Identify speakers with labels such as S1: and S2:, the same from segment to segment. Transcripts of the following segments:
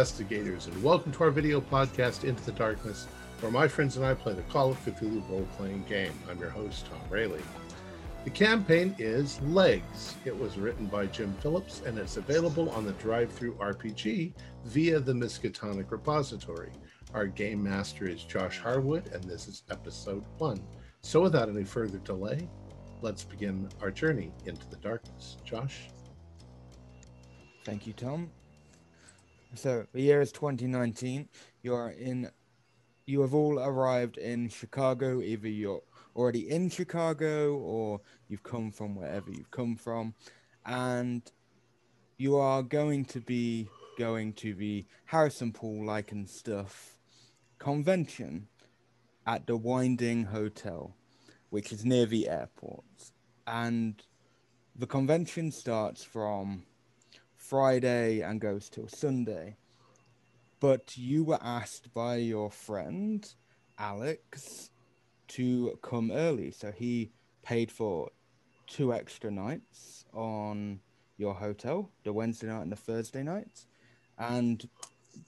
S1: investigators, and welcome to our video podcast, Into the Darkness, where my friends and I play the Call of Cthulhu role playing game. I'm your host, Tom Rayleigh. The campaign is Legs. It was written by Jim Phillips and it's available on the DriveThruRPG via the Miskatonic repository. Our game master is Josh Harwood, and this is episode one. So, without any further delay, let's begin our journey into the darkness. Josh?
S2: Thank you, Tom. So the year is 2019. You are in. You have all arrived in Chicago. Either you're already in Chicago or you've come from wherever you've come from, and you are going to be going to the Harrison Paul and stuff convention at the Winding Hotel, which is near the airport, and the convention starts from Friday and goes till Sunday. But you were asked by your friend Alex to come early, so he paid for two extra nights on your hotel, the Wednesday night and the Thursday night, and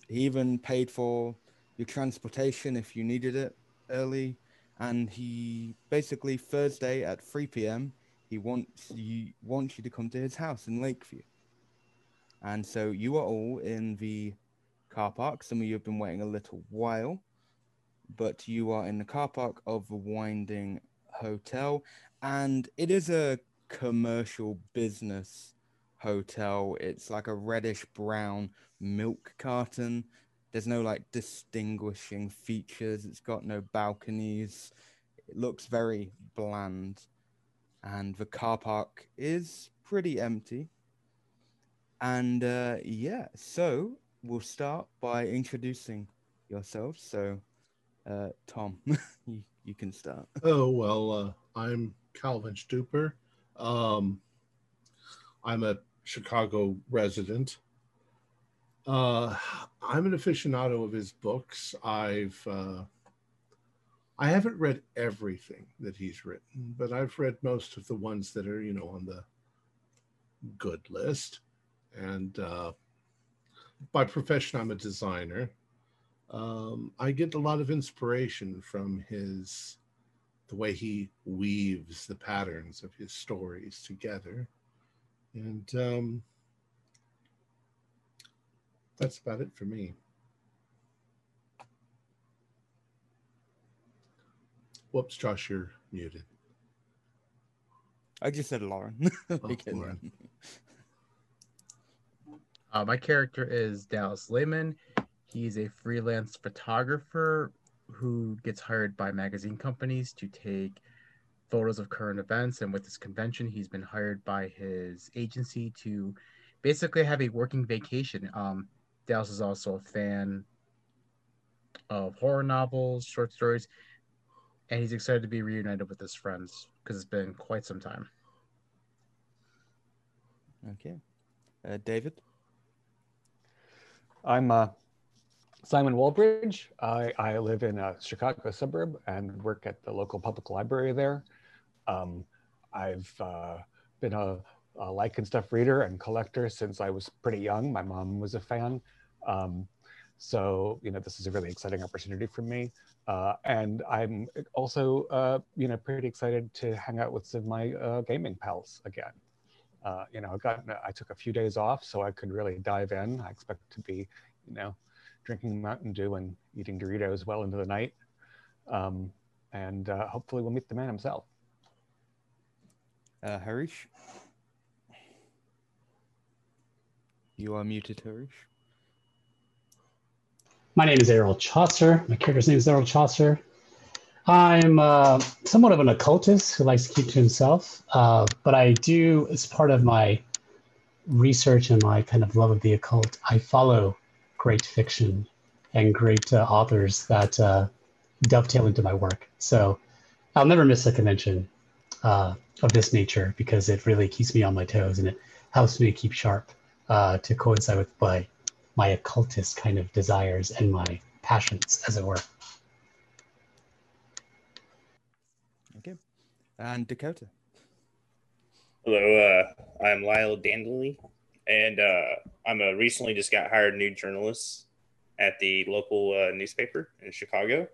S2: he even paid for your transportation if you needed it early. And he basically Thursday at 3 p.m. he wants you wants you to come to his house in Lakeview. And so you are all in the car park. Some of you have been waiting a little while, but you are in the car park of the Winding Hotel. And it is a commercial business hotel. It's like a reddish brown milk carton. There's no like distinguishing features. It's got no balconies. It looks very bland. And the car park is pretty empty. And uh, yeah, so we'll start by introducing yourself. So, uh, Tom, you, you can start.
S1: Oh, well, uh, I'm Calvin Stuper. Um, I'm a Chicago resident. Uh, I'm an aficionado of his books. I've uh, I haven't read everything that he's written, but I've read most of the ones that are, you know, on the good list and uh, by profession, I'm a designer. Um, I get a lot of inspiration from his the way he weaves the patterns of his stories together, and um, that's about it for me. Whoops, Josh, you're muted.
S2: I just said Lauren.
S1: Oh, Lauren.
S3: Uh, my character is Dallas Lehman. He's a freelance photographer who gets hired by magazine companies to take photos of current events. And with this convention, he's been hired by his agency to basically have a working vacation. Um, Dallas is also a fan of horror novels, short stories, and he's excited to be reunited with his friends because it's been quite some time.
S2: Okay. Uh, David?
S4: I'm uh, Simon Walbridge. I, I live in a Chicago suburb and work at the local public library there. Um, I've uh, been a, a, like and stuff reader and collector since I was pretty young. My mom was a fan. Um, so, you know, this is a really exciting opportunity for me. Uh, and I'm also, uh, you know, pretty excited to hang out with some of my uh, gaming pals again uh, you know, I got I took a few days off so I could really dive in. I expect to be, you know, drinking Mountain Dew and eating Doritos well into the night, um, and uh, hopefully we'll meet the man himself.
S2: Uh, Harish, you are muted, Harish.
S5: My name is Errol Chaucer. My character's name is Errol Chaucer. I'm uh, somewhat of an occultist who likes to keep to himself, uh, but I do, as part of my research and my kind of love of the occult, I follow great fiction and great uh, authors that uh, dovetail into my work. So I'll never miss a convention uh, of this nature because it really keeps me on my toes and it helps me keep sharp uh, to coincide with my my occultist kind of desires and my passions, as it were.
S2: And Dakota.
S6: Hello, uh, I'm Lyle Dandley, and uh, I'm a recently just got hired new journalist at the local uh, newspaper in Chicago.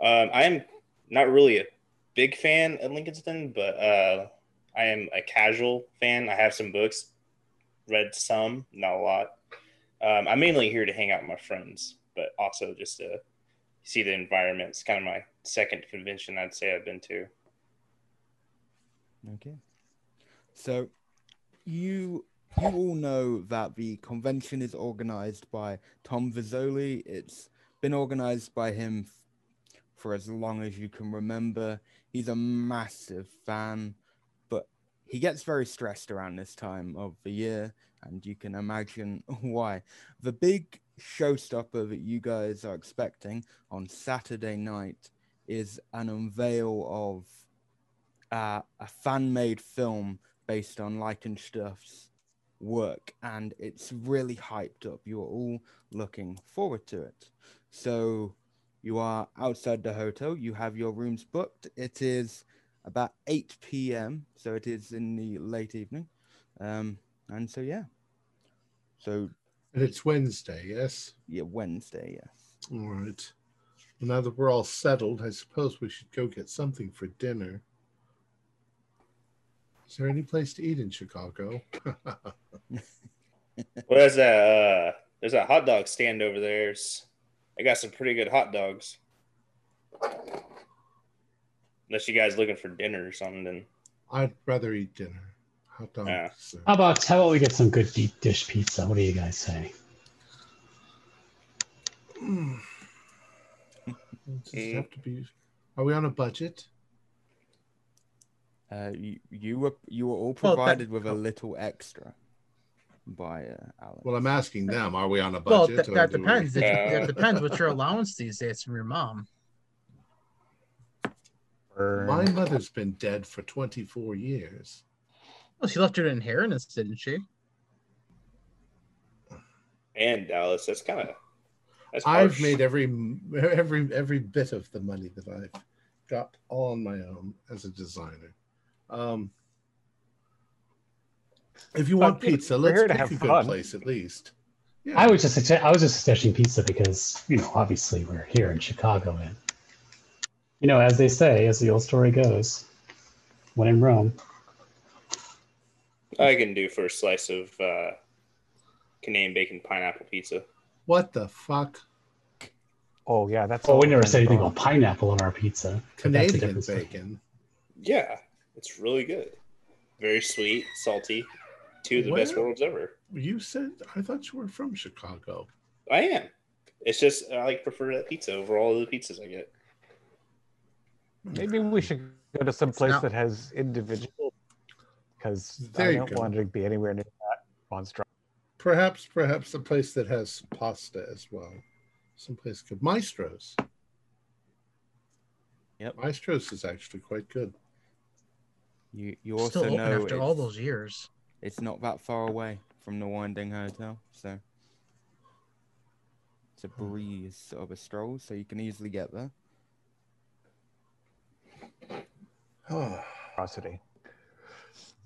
S6: Um, I am not really a big fan of Lincolnston, but uh, I am a casual fan. I have some books, read some, not a lot. Um, I'm mainly here to hang out with my friends, but also just to see the environment. It's kind of my second convention I'd say I've been to.
S2: Okay. So you you all know that the convention is organized by Tom Vizzoli. It's been organized by him for as long as you can remember. He's a massive fan, but he gets very stressed around this time of the year, and you can imagine why. The big showstopper that you guys are expecting on Saturday night is an unveil of uh, a fan made film based on Leichenstuff's work, and it's really hyped up. You're all looking forward to it. So you are outside the hotel, you have your rooms booked. It is about 8 p.m., so it is in the late evening. Um, and so, yeah. So,
S1: And it's Wednesday, yes?
S2: yeah, Wednesday, yes.
S1: All right. Well, now that we're all settled, I suppose we should go get something for dinner. Is there any place to eat in Chicago?
S6: Well, there's that uh, there's a hot dog stand over there. I got some pretty good hot dogs. Unless you guys looking for dinner or something, then
S1: I'd rather eat dinner. Hot dogs.
S6: Yeah.
S1: sir.
S5: How about how about we get some good deep dish pizza? What do you guys say?
S1: Mm. Does
S6: Mm.
S1: have to be? Are we on a budget?
S2: Uh, you, you were you were all
S3: Well, that-
S2: provided with a little extra by uh, Alex.
S1: Well, I'm asking them. Are we on a
S3: Well,
S1: budget?
S3: th- that
S1: do we-
S3: depends. It,
S6: Uh,
S3: it depends what your allowance these days from your mom.
S1: My mother's been dead for 24 years.
S3: Well, she left her an inheritance, didn't she?
S6: and Dallas, that's kind of
S1: I've made every every every bit of the money that I've got all on my own as a designer. Um, if you
S4: But
S1: want pizza, let's
S4: to
S1: pick
S4: have
S1: a good
S4: fun.
S1: place at least. Yeah.
S5: I was just sugge- I was just suggesting pizza because you know obviously we're here in Chicago and you know as they say as the old story goes, when in Rome.
S6: I can do for a slice of uh, Canadian bacon pineapple pizza.
S1: What the fuck?
S4: Oh yeah, that's.
S5: Oh, we never
S4: depends
S5: said anything about pineapple on our pizza. but that's a
S1: Canadian
S5: different story.
S1: bacon.
S6: Yeah, it's really good. Very sweet, salty. Two of the best worlds ever.
S1: You said I thought you were from Chicago.
S6: I am. It's just I like prefer that pizza over all of the pizzas I get.
S4: Maybe we should go to some place
S3: not-
S4: that has individual, because
S1: There
S4: I
S1: you
S4: don't
S1: go.
S4: want to be anywhere near that monstrosity.
S1: Perhaps, perhaps a place that has pasta as well. Someplace good. Maestro's.
S2: Yep.
S1: Maestro's is actually quite good.
S2: You you
S3: Still
S2: also
S3: open
S2: know
S3: after all those years.
S2: It's not that far away from the Winding Hotel, so it's a hmm. breeze of a stroll, so you can easily get there.
S1: Oh,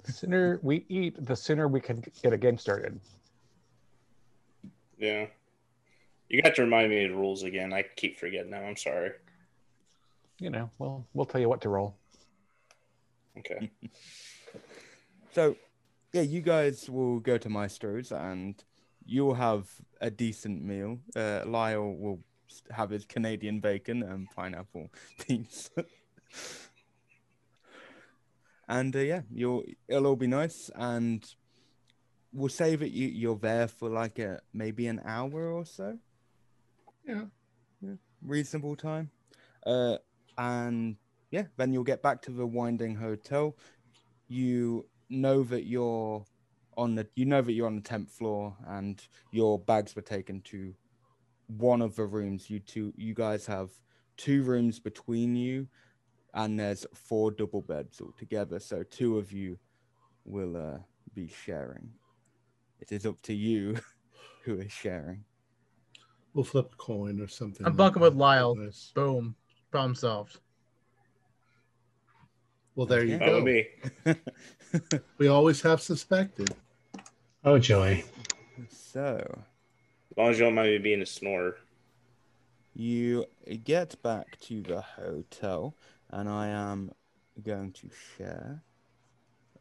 S4: The sooner we eat, the sooner we can get a game started.
S6: Yeah. You got to remind me of the rules again. I keep forgetting them. I'm sorry.
S4: You know, well, we'll tell you what to roll.
S6: Okay.
S2: So, yeah, you guys will go to Maestro's and you'll have a decent meal. Uh, Lyle will have his Canadian bacon and pineapple pizza. and uh, yeah, you'll it'll all be nice. And we'll say that you you're there for like a maybe an hour or so.
S1: yeah.
S2: reasonable time. Uh, and yeah, then you'll get back to the Winding Hotel. You know that you're on the you know that you're on the tenth floor, and your bags were taken to one of the rooms. You two, you guys have two rooms between you, and there's four double beds altogether. So two of you will uh, be sharing. It is up to you who is sharing.
S1: We'll flip a coin or something.
S3: I'm
S1: like
S3: bunking with
S1: that.
S3: Lyle.
S1: Nice.
S3: Boom. Problem solved.
S1: Well, there you
S2: Okay.
S6: That would
S1: go.
S6: be.
S1: We always have suspected.
S5: Oh joy.
S2: So
S6: As long as you don't mind me being a snorer.
S2: you get back to the hotel, and I am going to share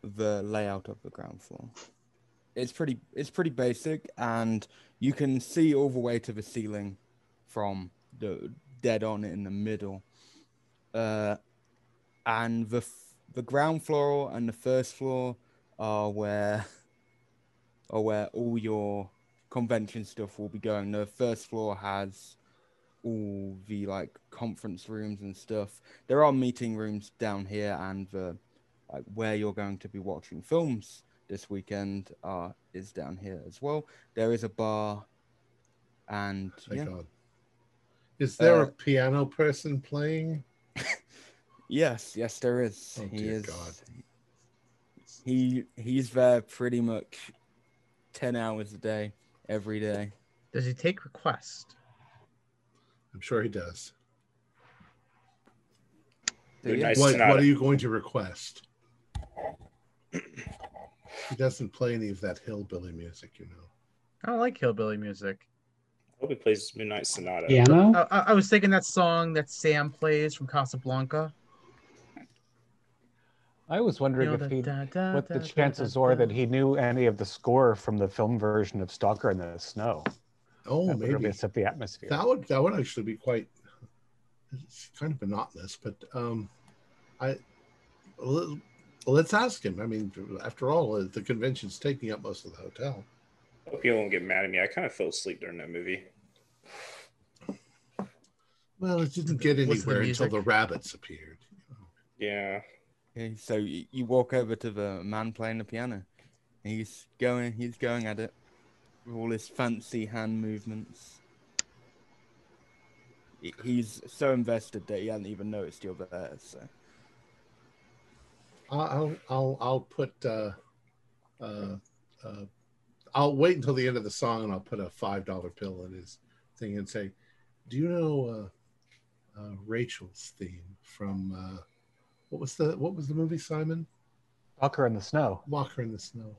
S2: the layout of the ground floor. It's pretty it's pretty basic, and you can see all the way to the ceiling from the dead on in the middle. Uh, and the f- the ground floor and the first floor are where are where all your convention stuff will be going. The first floor has all the like conference rooms and stuff. There are meeting rooms down here, and the like where you're going to be watching films this weekend uh, is down here as well. There is a bar, and
S1: Thank
S2: yeah,
S1: God. Is there
S2: Uh,
S1: a piano person playing?
S2: yes, yes, there is.
S1: Oh,
S2: he
S1: dear
S2: is.
S1: God.
S2: He he's there pretty much ten hours a day, every day.
S3: Does he take requests?
S1: I'm sure he does.
S2: So,
S6: Good
S1: What, what are you going to request? he doesn't play any of that hillbilly music, you know.
S3: I don't like hillbilly music.
S6: I hope he plays Midnight Sonata.
S5: Piano?
S3: I, I, I was thinking that song that Sam plays from Casablanca.
S4: I was wondering
S3: You know,
S4: if he,
S3: da- da-
S4: what
S3: da-
S4: the chances are that he knew any of the score from the film version of Stalker in the Snow.
S1: Oh,
S4: that would
S1: maybe
S4: really set the atmosphere.
S1: that would that would actually be quite. It's kind of monotonous, but um, I let's ask him. I mean, after all, uh, the convention's taking up most of the hotel.
S6: Hope you won't get mad at me. I kind of fell asleep during that movie.
S1: Well, it didn't get
S3: What's the
S1: anywhere until the rabbits appeared.
S6: Yeah.
S2: Okay, so you, walk over to the man playing the piano. He's going. He's going at it with all his fancy hand movements. He's so invested that he hasn't even noticed you're there. So
S1: I'll I'll I'll, I'll put. Uh, uh, uh, I'll wait until the end of the song, and I'll put a five dollar bill in his thing and say, "Do you know uh, uh, Rachel's theme from uh, what was the what was the movie Simon
S4: Walker in the Snow.
S1: Walker in the Snow?"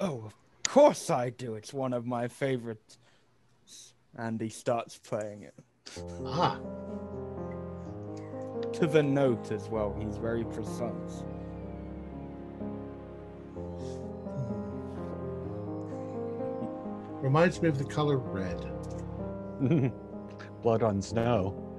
S2: Oh, of course I do. It's one of my favorites. And he starts playing it
S1: Ah,
S2: to the note as well. He's very precise.
S1: reminds me of the color red.
S4: Blood on Snow.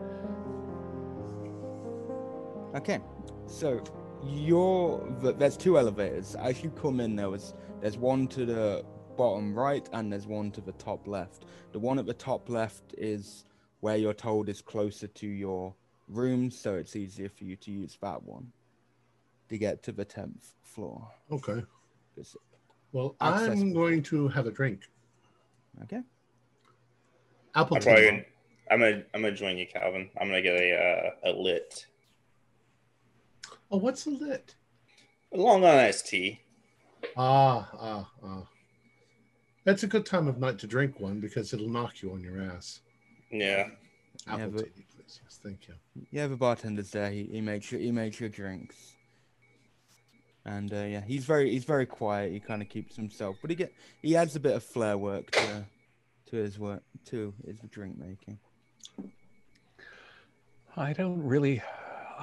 S2: Okay, so you're there's two elevators. As you come in, there was there's one to the bottom right and there's one to the top left. The one at the top left is where you're told is closer to your room, so it's easier for you to use that one to get to the tenth floor.
S1: Okay.
S2: 'Cause-
S1: Well,
S2: Access-
S1: I'm going to have a drink.
S2: Okay.
S1: Apple
S6: I'm
S1: tea.
S6: probably gonna, I'm gonna I'm gonna join you, Calvin. I'm gonna get a uh, a lit,
S1: Oh, what's the lit?
S6: a Long Island iced tea.
S1: Ah, ah, ah. That's a good time of night to drink one because it'll knock you on your ass.
S6: Yeah.
S2: Yeah,
S1: Apple
S2: but-
S1: tea, please. Yes, thank you.
S2: Yeah, the bartender's there. He, he makes your he makes your drinks. And uh, yeah, he's very he's very quiet. He kind of keeps himself, but he get he adds a bit of flair work to to his work to his drink making.
S4: I don't really.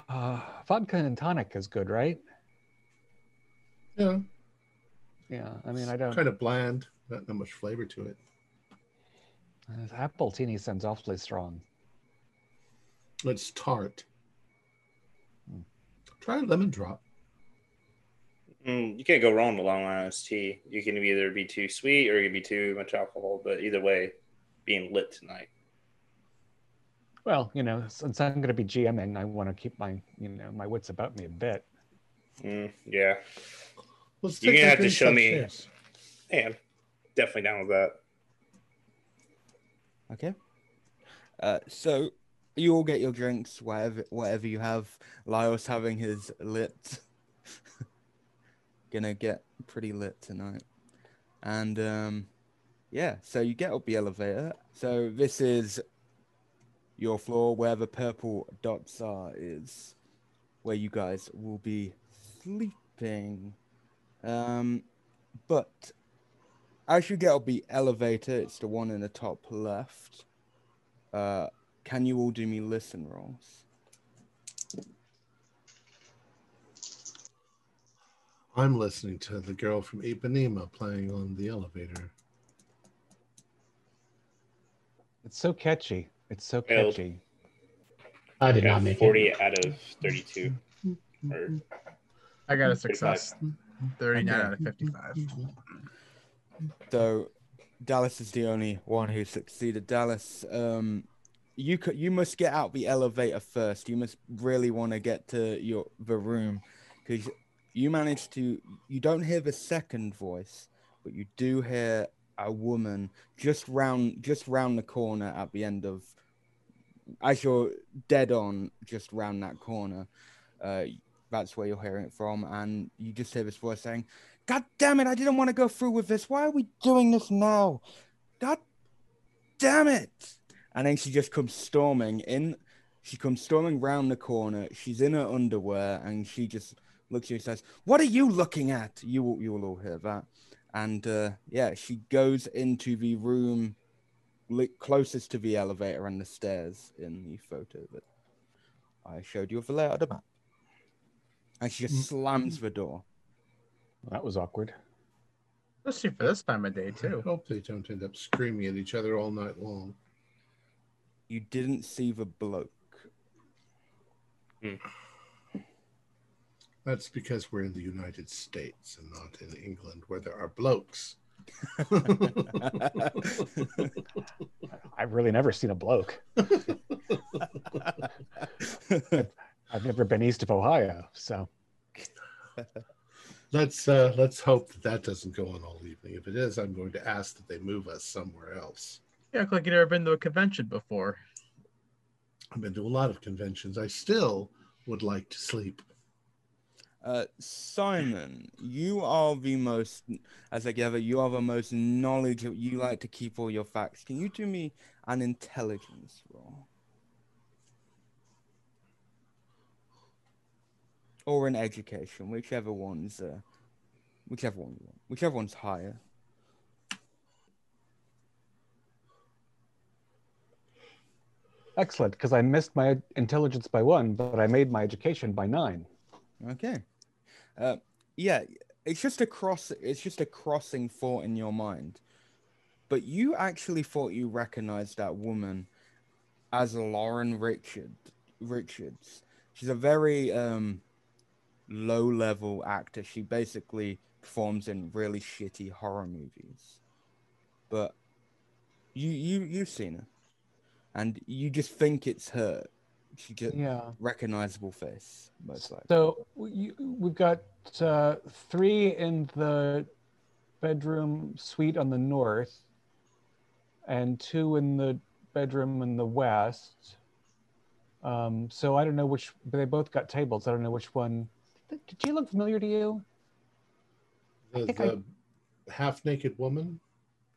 S4: Uh, vodka and tonic is good, right?
S1: Yeah,
S4: Yeah. I mean, I don't.
S1: kind of bland, not, not much flavor to it.
S4: uh, apple teeny sounds awfully strong.
S1: It's tart.
S4: Hmm.
S1: Try a lemon drop.
S6: Mm, you can't go wrong with Long Island tea. You can either be too sweet or you can be too much alcohol. But either way, being lit tonight.
S4: Well, you know, since I'm going to be GMing, I want to keep my, you know, my wits about me a bit.
S6: Mm, yeah.
S1: Let's
S6: You're gonna have to show me-
S1: upstairs.
S6: Hey, I'm definitely down with that.
S2: Okay. Uh, so you all get your drinks, whatever whatever you have. Lyle's having his lit. Gonna get pretty lit tonight. And um yeah, so you get up the elevator. So this is your floor where the purple dots are is where you guys will be sleeping. Um but as you get up the elevator, it's the one in the top left. Uh, can you all do me listen rolls?
S1: I'm listening to the girl from Ipanema playing on the elevator.
S4: It's so catchy. It's so
S6: Failed.
S4: catchy.
S5: I did
S6: Got
S5: not make it.
S6: 40 out of 32. Or
S3: I got a
S6: 35.
S3: success. 39 out of 55.
S2: So Dallas is the only one who succeeded. Dallas, um, you could you must get out the elevator first. You must really want to get to your the room because you managed to. You don't hear the second voice, but you do hear a woman just round just round the corner at the end of. As you're dead on, just round that corner, uh, that's where you're hearing it from, and you just hear this voice saying, God damn it, I didn't want to go through with this. Why are we doing this now? God damn it. And then she just comes storming in. She comes storming round the corner. She's in her underwear and she just looks at you and says, What are you looking at? You you will all hear that. And uh, yeah, she goes into the room li- closest to the elevator and the stairs in the photo that I showed you of the layout of the map. And she just slams the door.
S4: That was awkward.
S3: Especially for this time of day, too.
S1: I
S3: too.
S1: hope they don't end up screaming at each other all night long.
S2: You didn't see the bloke.
S1: That's because we're in the United States and not in England where there are blokes.
S4: I've really never seen a bloke. I've never been east of Ohio, so
S1: Let's uh, let's hope that that doesn't go on all evening. If it is, I'm going to ask that they move us somewhere else.
S3: You act like you've never been to a convention before.
S1: I've been to a lot of conventions. I still would like to sleep.
S2: Uh, Simon, you are the most, as I gather, you are the most knowledgeable. You like to keep all your facts. Can you do me an intelligence roll? Or an education, whichever one's, uh, whichever one you want, whichever one's higher.
S4: excellent because I missed my intelligence by one, but I made my education by nine.
S2: Okay. Uh, yeah, it's just a cross. It's just a crossing thought in your mind, but you actually thought you recognized that woman as Lauren Richard Richards. She's a very um, low-level actor. She basically performs in really shitty horror movies, but you you you've seen her, and you just think it's her. She just
S4: Yeah.
S2: recognizable face, most likely.
S4: So you, we've got uh, three in the bedroom suite on the north, and two in the bedroom in the west. Um, so I don't know which. But they both got tables. I don't know which one. Did she look familiar to you?
S1: The,
S4: I-
S1: the half-naked woman.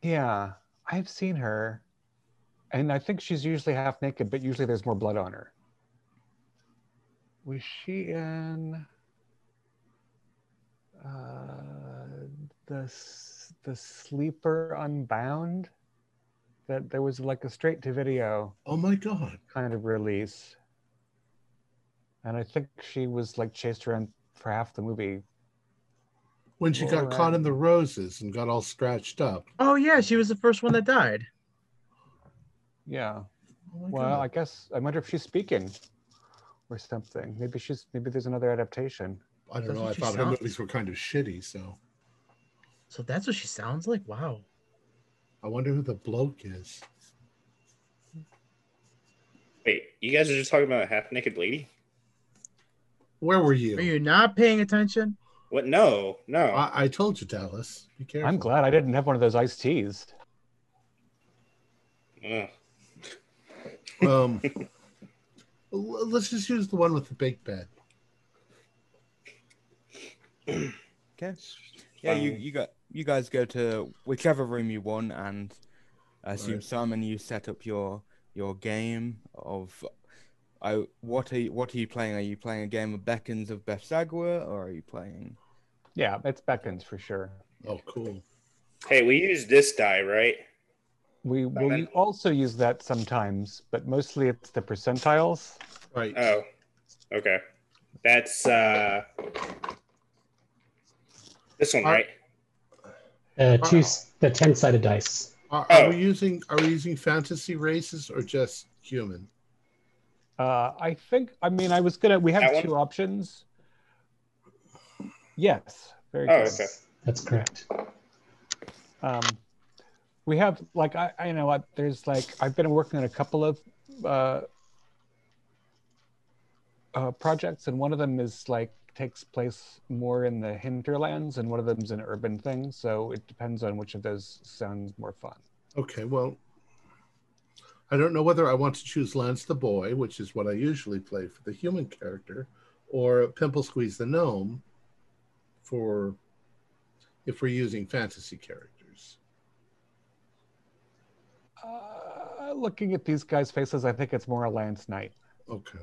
S4: Yeah, I've seen her, and I think she's usually half naked, but usually there's more blood on her. Was she in uh, the the sleeper Unbound? That there was like a straight to video
S1: Oh my god!
S4: kind of release, and I think she was like chased around for half the movie.
S1: When she got
S4: Alright.
S1: caught in the roses and got all scratched up.
S3: Oh, yeah, she was the first one that died.
S4: Yeah.
S1: Oh my
S4: Well, I guess I wonder if she's speaking or something. Maybe she's maybe there's another adaptation.
S1: I don't
S3: That's
S1: know. I
S3: what she
S1: thought her movies were kind of shitty, so
S3: So that's what she sounds like? Wow.
S1: I wonder who the bloke is.
S6: Wait, you guys are just talking about a half naked lady?
S1: Where were you?
S3: Are you not paying attention?
S6: What? No, no.
S1: I, I told you, Dallas. Be careful.
S4: I'm glad I didn't have one of those iced teas.
S6: Ugh.
S1: Um, l- let's just use the one with the big bed.
S2: Okay. Yeah, you, you got you guys go to whichever room you want, and I assume
S1: Right.
S2: Simon, you set up your your game of. I what are you, what are you playing? Are you playing a game of Beckons of Bethsagua, or are you playing?
S4: Yeah, it's Beckons for sure.
S1: Oh, cool.
S6: Hey, we use this die, right?
S4: We will
S6: then-
S4: u- also use that sometimes, but mostly it's the percentiles.
S1: Right.
S6: Oh, okay. That's uh this one,
S1: Are-
S6: right?
S5: Uh, two, s- the ten-sided dice.
S1: Are,
S6: Oh.
S1: we using are we using fantasy races or just human?
S4: Uh, I think. I mean, I was gonna. We have
S6: That one?
S4: two options. Yes. Very
S6: Oh,
S4: good.
S6: okay.
S5: That's correct.
S4: Um, we have like I, I know what there's like I've been working on a couple of uh, uh, projects, and one of them is like takes place more in the hinterlands, and one of them's an urban thing. So it depends on which of those sounds more fun.
S1: Okay, well, I don't know whether I want to choose Lance the Boy, which is what I usually play for the human character, or Pimple Squeeze the Gnome for if we're using fantasy characters.
S4: Uh, looking at these guys' faces, I think it's more a Lance Knight.
S1: Okay.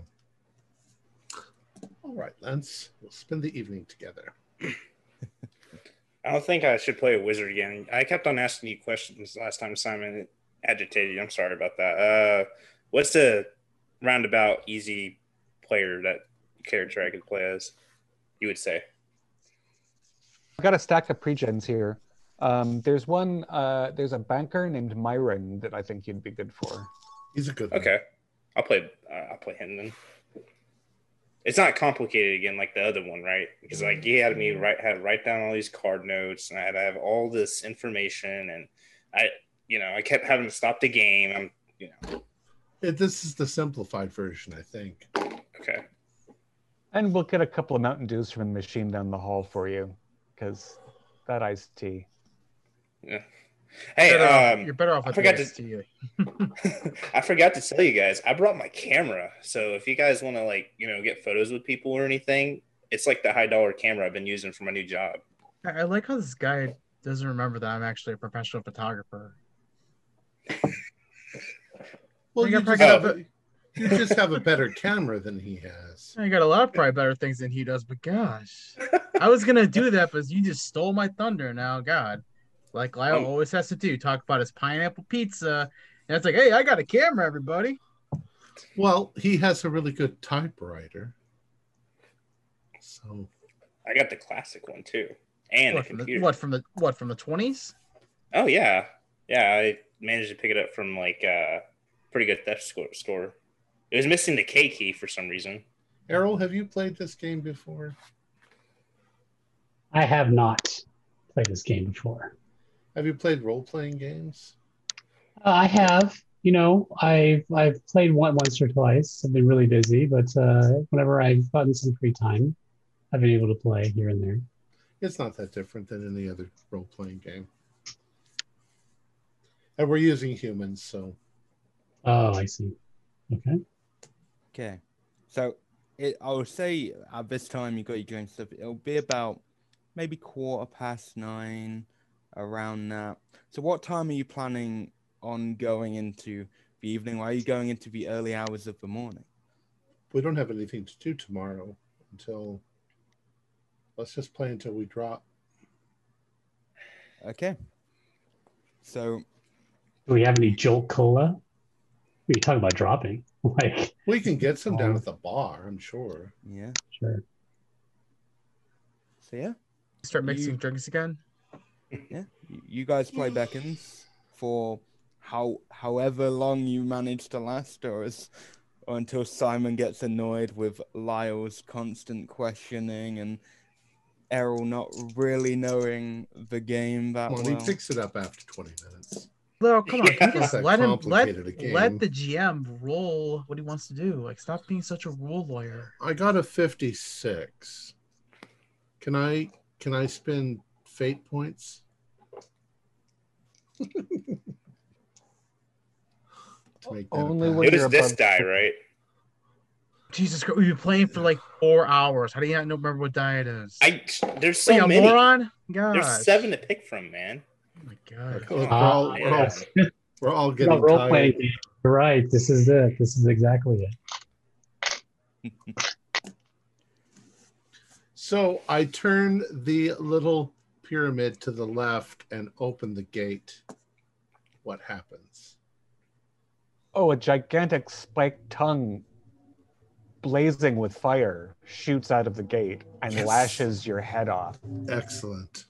S1: All right, Lance, we'll spend the evening together.
S6: I don't think I should play a wizard again. I kept on asking you questions last time, Simon. It agitated you. I'm sorry about that. Uh, what's the roundabout easy player that character I could play as? You would say.
S4: I've got a stack of pregens here. Um, there's one. Uh, there's a banker named Myron that I think you'd be good for.
S1: He's a good one.
S6: Okay, I'll play. Uh, I'll play him then. It's not complicated again like the other one, right? Because like he had me mm-hmm. write had to write down all these card notes, and I had to have all this information, and I, you know, I kept having to stop the game. I'm, you know,
S1: It, this is the simplified version, I think.
S6: okay.
S4: And we'll get a couple of Mountain Dews from the machine down the hall for you, because that iced tea.
S6: Hey,
S3: Better off-
S6: um,
S3: you're better off
S6: I forgot
S3: this
S6: to-
S3: to
S6: I forgot to tell you guys, I brought my camera. So if you guys want to like, you know, get photos with people or anything, it's like the high dollar camera I've been using for my new job.
S3: I I like how this guy doesn't remember that I'm actually a professional photographer.
S1: Well,
S3: I
S1: you
S3: got
S1: just,
S6: probably-
S1: have a, you just have a better camera than he has.
S3: I got a lot of probably better things than he does, but gosh, I was gonna do that, but you just stole my thunder. Now, God, like Lyle
S6: Um,
S3: always has to do, talk about his pineapple pizza, and it's like, hey, I got a camera, everybody.
S1: Well, he has a really good typewriter. So
S6: I got the classic one too, and
S3: What
S6: the
S3: from the, what from the what from the twenties?
S6: Oh yeah, yeah. I managed to pick it up from like a pretty good theft score. store. It was missing the K key for some reason.
S1: Errol, have you played this game before?
S5: I have not played this game before.
S1: Have you played role playing games?
S5: Uh, I have. You know, I've I've played one once or twice. I've been really busy, but uh, whenever I've gotten some free time, I've been able to play here and there.
S1: It's not that different than any other role playing game. And we're using humans, so
S5: Oh, I see. Okay.
S2: Okay. So it, I will say at this time you got your drink stuff. It'll be about maybe quarter past nine, around that. So what time are you planning on going into the evening? Why are you going into the early hours of the morning?
S1: we don't have anything to do tomorrow until let's just play until we drop.
S2: Okay. So
S5: Do we have any Jolt Cola? We talk about dropping. Like,
S1: We can get some down
S5: Um,
S1: at the bar, I'm sure.
S2: yeah.
S5: sure.
S2: So yeah.
S3: Start mixing
S2: You-
S3: drinks again.
S2: Yeah, you- you guys play Beckons for how however long you manage to last, or as or until Simon gets annoyed with Lyle's constant questioning and Errol not really knowing the game that
S1: Well,
S2: well.
S1: he picks it up after 20 minutes.
S3: No, come on, can
S6: Yeah.
S3: just let him let
S1: complicated a game.
S3: let the GM roll what he wants to do. Like, stop being such a rule lawyer.
S1: I got a 56. Can I can I spend fate points? to make that
S4: Only
S1: pass?
S4: when
S6: It was this
S4: above
S6: die, right?
S3: Jesus Christ, we've been playing for like four hours. How do you not remember what die it is?
S6: I there's so
S3: you a
S6: many.
S3: moron? God.
S6: There's seven to pick from, man.
S3: Oh my god.
S1: Look, we're,
S5: Ah,
S1: all, we're, all, we're all
S5: No,
S1: getting
S5: role playing
S1: tired.
S5: game. You're right. This is it. This is exactly it.
S1: So I turn the little pyramid to the left and open the gate, what happens?
S4: Oh, a gigantic spiked tongue blazing with fire shoots out of the gate and
S1: Yes.
S4: lashes your head off.
S1: Excellent.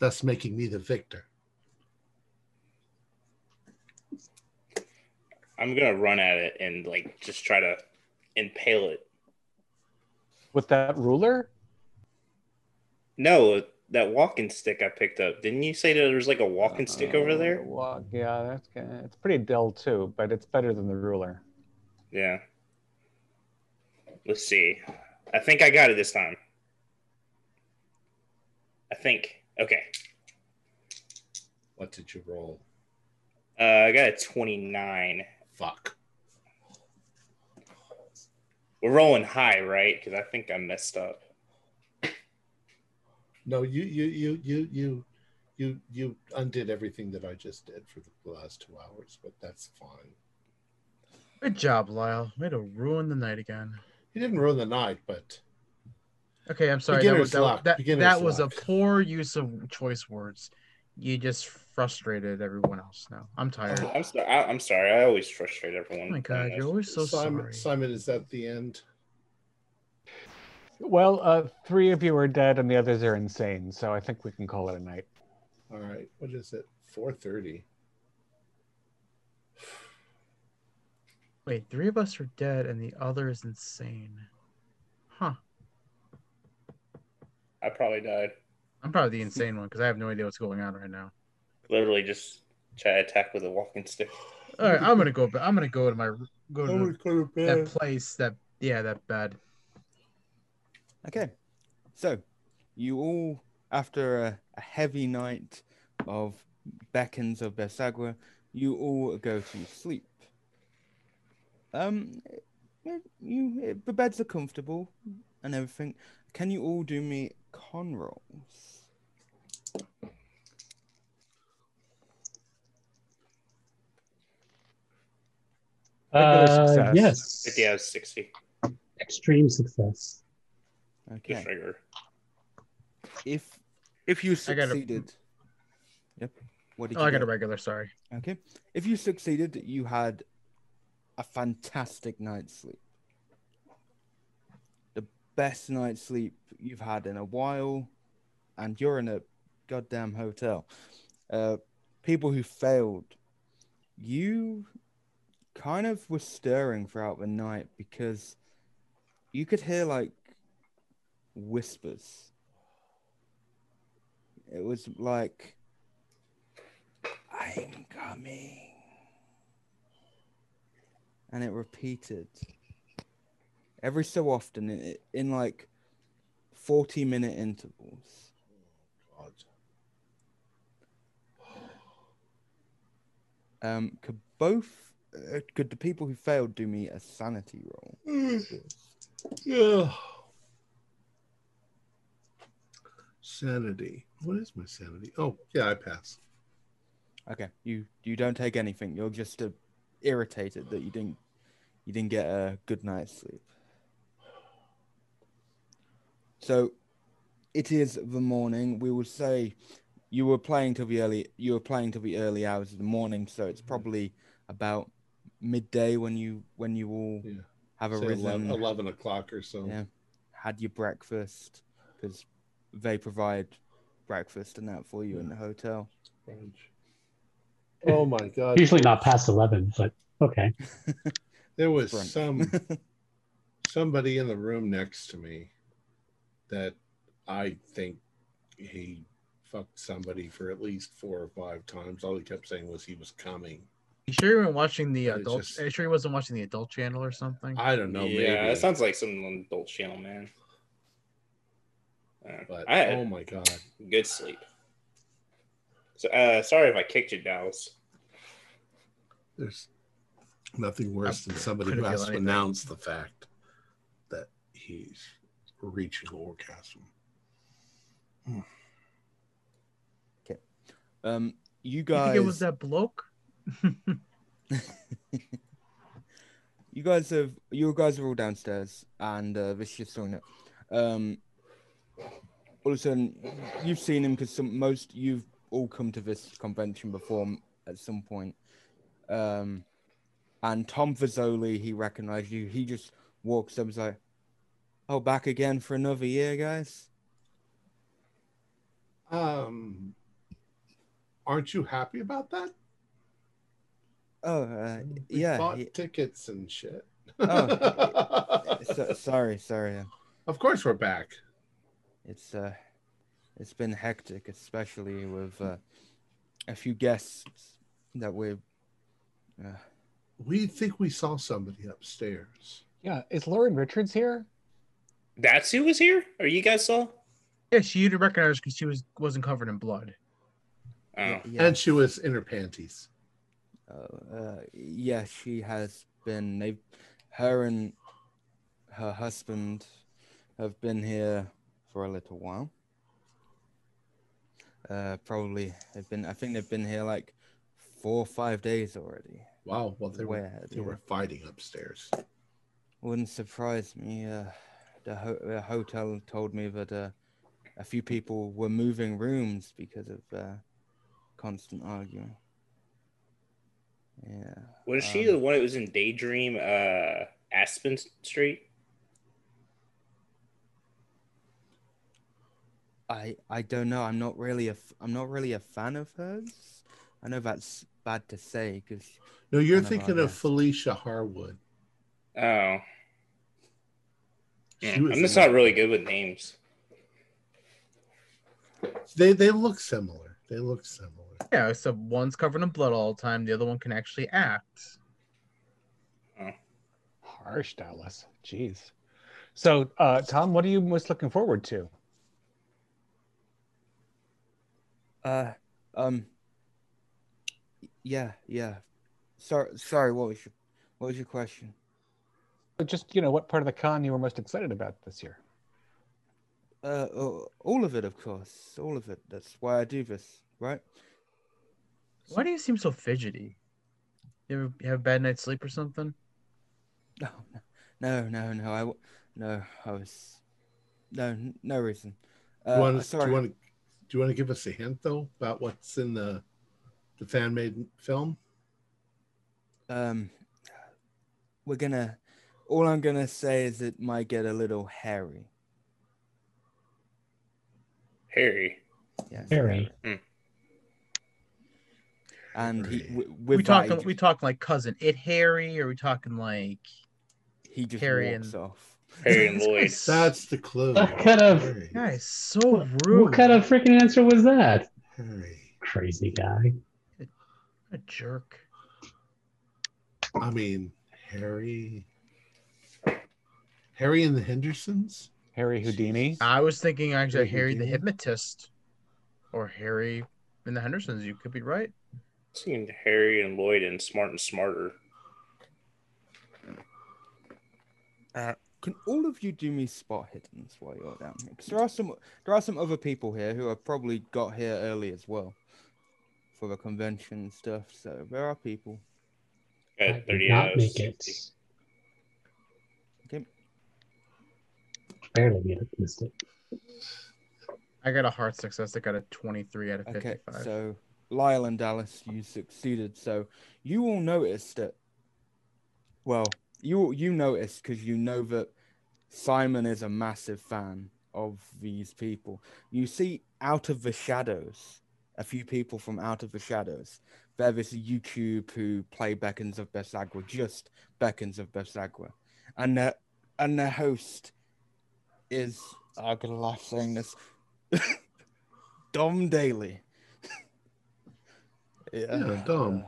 S1: Thus making me the victor.
S6: I'm gonna run at it and like just try to impale it.
S4: With that ruler?
S6: No, that walking stick I picked up. Didn't you say that there was like a walking stick over
S4: Uh,
S6: there?
S4: Walk, yeah, that's good. It's pretty dull too, but it's better than the ruler.
S6: Yeah. Let's see. I think I got it this time. I think. Okay.
S1: What did you roll?
S6: Uh, I got a 29.
S1: Fuck.
S6: We're rolling high, right? Because I think I messed up.
S1: No, you you you you you you you undid everything that I just did for the last two hours, but that's fine.
S3: Good job, Lyle. Way to ruin the night again.
S1: He didn't ruin the night, but
S3: Okay, I'm sorry. That was
S1: luck,
S3: that,
S1: beginner's
S3: that was
S1: luck.
S3: a poor use of choice words. You just frustrated everyone else. Now I'm tired.
S6: Oh, I'm sorry. I, I'm sorry. I always frustrate everyone.
S3: Oh my god, you're always so
S1: Simon
S3: sorry.
S1: Simon is that the end?
S4: Well, uh, three of you are dead and the others are insane, so I think we can call it a night.
S1: All right. What is it? Four thirty.
S3: Wait, three of us are dead and the other is insane. Huh.
S6: I probably died.
S3: I'm probably the insane one because I have no idea what's going on right now.
S6: Literally just try to attack with a walking stick.
S3: All right, I'm gonna go. I'm gonna go to my go to
S1: go to
S3: that place. That yeah, that bed.
S2: Okay, so you all, after a, a heavy night of beckons of Bersagua, you all go to sleep. Um, eh, you eh, the beds are comfortable and everything. Can you all do me con rolls?
S5: Uh, yes.
S6: 50 out of 60.
S5: Extreme success.
S2: Okay,
S6: Just regular.
S2: if if you
S3: I got a-
S2: succeeded, yep. What did you think?
S3: Oh,
S2: you
S3: I got
S2: get?
S3: a regular. Sorry.
S2: Okay. If you succeeded, you had a fantastic night's sleep. The best night's sleep you've had in a while, and you're in a goddamn hotel. Uh, people who failed, you kind of were stirring throughout the night because you could hear like whispers. It was like I'm coming. And it repeated every so often in, in like 40 minute intervals. Um, could both, uh, could the people who failed do me a sanity roll?
S1: Yeah. Sanity. What is my sanity? Oh, yeah, I pass.
S2: Okay, you you don't take anything. You're just uh, irritated that you didn't you didn't get a good night's sleep. So, it is the morning. We will say you were playing till the early you were playing till the early hours of the morning. So it's probably about midday when you when you all
S1: Yeah.
S2: have arisen,
S1: 11, 11 o'clock or so.
S2: yeah, had your breakfast because they provide breakfast and that for you in the hotel.
S1: Brunch. Oh my God.
S5: Usually not past 11, but okay.
S1: There was some somebody in the room next to me that I think he fucked somebody for at least four or five times. All he kept saying was he was coming.
S3: You sure you weren't watching the
S1: It's
S3: adult?
S1: just-
S3: Are you sure he wasn't watching the adult channel or something?
S1: I don't know.
S6: yeah,
S1: maybe,
S6: it sounds like something on Adult Channel, man. Uh,
S1: but
S6: I had
S1: oh my God.
S6: good sleep. So, uh, sorry if I kicked you, Dallas.
S1: There's nothing worse than somebody who has
S3: feel
S1: to announce the fact that he's reaching orgasm.
S2: Okay, um, you
S3: You
S2: guys,
S3: think it was that bloke?
S2: you guys have you guys are all downstairs and uh, this is showing it. Um, all of a sudden you've seen him because some most you've all come to this convention before at some point. Um, and Tom Vazzoli, he recognized you. He just walks up and is like, "Oh, back again for another year, guys."
S1: Um, aren't you happy about that?
S2: Oh, uh,
S1: We
S2: yeah.
S1: bought tickets and shit.
S2: Oh, so, sorry, sorry.
S1: of course, we're back.
S2: It's uh, it's been hectic, especially with uh, a few guests that we've. Uh,
S1: We think we saw somebody upstairs.
S4: Yeah, is Lauren Richards here?
S6: That's who was here? Or you guys saw?
S3: Yeah, she you'd recognize because she was wasn't covered in blood.
S6: Oh.
S2: yeah,
S1: And she was in her panties.
S2: Uh, uh, yeah, she has been. They, her and her husband have been here for a little while. Uh, probably they've been. I think they've been here like four or five days already.
S1: Wow. Well, they
S2: Way
S1: were
S2: ahead,
S1: they
S2: yeah.
S1: were fighting upstairs.
S2: Wouldn't surprise me. Uh, the, ho- the hotel told me that uh, a few people were moving rooms because of uh, constant arguing. Yeah.
S6: Was she
S2: Um,
S6: the one that was in Daydream uh Aspen Street?
S2: I I don't know. I'm not really a f- I'm not really a fan of hers. I know that's bad to say because
S1: No, you're
S2: One of
S1: thinking of. Felicia Harwood.
S6: Oh. Yeah, I'm just not really good with names.
S1: They they look similar. They look similar.
S3: Yeah, so one's covered in blood all the time. The other one can actually act.
S4: Harsh, Dallas. Jeez. So, uh, Tom, what are you most looking forward to?
S2: Uh um yeah yeah. Sorry sorry. What was your what was your question?
S4: Just you know, what part of the con you were most excited about this year?
S2: Uh, uh, all of it, of course, all of it. That's why I do this, right?
S3: Why do you seem so fidgety? You ever you have a bad night's sleep or something?
S2: No, no, no, no. I w- no, I was no, no reason.
S1: Do
S2: Uh,
S1: you want to do
S2: sorry.
S1: you want to do you want to give us a hint though about what's in the the fan made film?
S2: Um, we're gonna. All I'm gonna say is it might get a little hairy.
S6: Harry.
S2: Yes,
S5: Hairy.
S2: And he, w-
S3: we
S2: with
S3: talking we talking like cousin it Harry, or we talking like
S2: he just
S3: Harry
S2: walks
S3: and-
S2: off.
S6: Harry and Lloyd.
S1: That's the clue.
S5: What kind of-
S1: Harry.
S3: guys so rude.
S5: What kind of freaking answer was that?
S1: Harry.
S5: Crazy guy.
S3: a jerk?
S1: I mean, Harry. Harry and the Hendersons.
S4: Harry Houdini.
S3: I was thinking actually
S1: Harry
S3: Harry the hypnotist, or Harry and the Hendersons. You could be right.
S6: Seeing Harry and Lloyd and Smart and Smarter.
S2: Uh, can all of you do me spot hiddens while you're down here? Because there are some, there are some other people here who have probably got here early as well for the convention and stuff. So there are people.
S5: I
S6: Got 30
S5: not
S6: uh,
S5: make it.
S6: 60.
S2: Okay.
S5: Barely made it. Missed it.
S3: I got a hard success. I got a twenty-three out of
S2: Okay,
S3: fifty-five.
S2: so Lyle and Dallas, you succeeded. So you all noticed that. Well, you you noticed because you know that Simon is a massive fan of these people. You see out of the shadows, a few people from out of the shadows. There is YouTube who play Beckons of Besagua, just Beckons of Besagua, and the and the host is I'm gonna laugh saying this. Dom Daly.
S1: Yeah, Dom.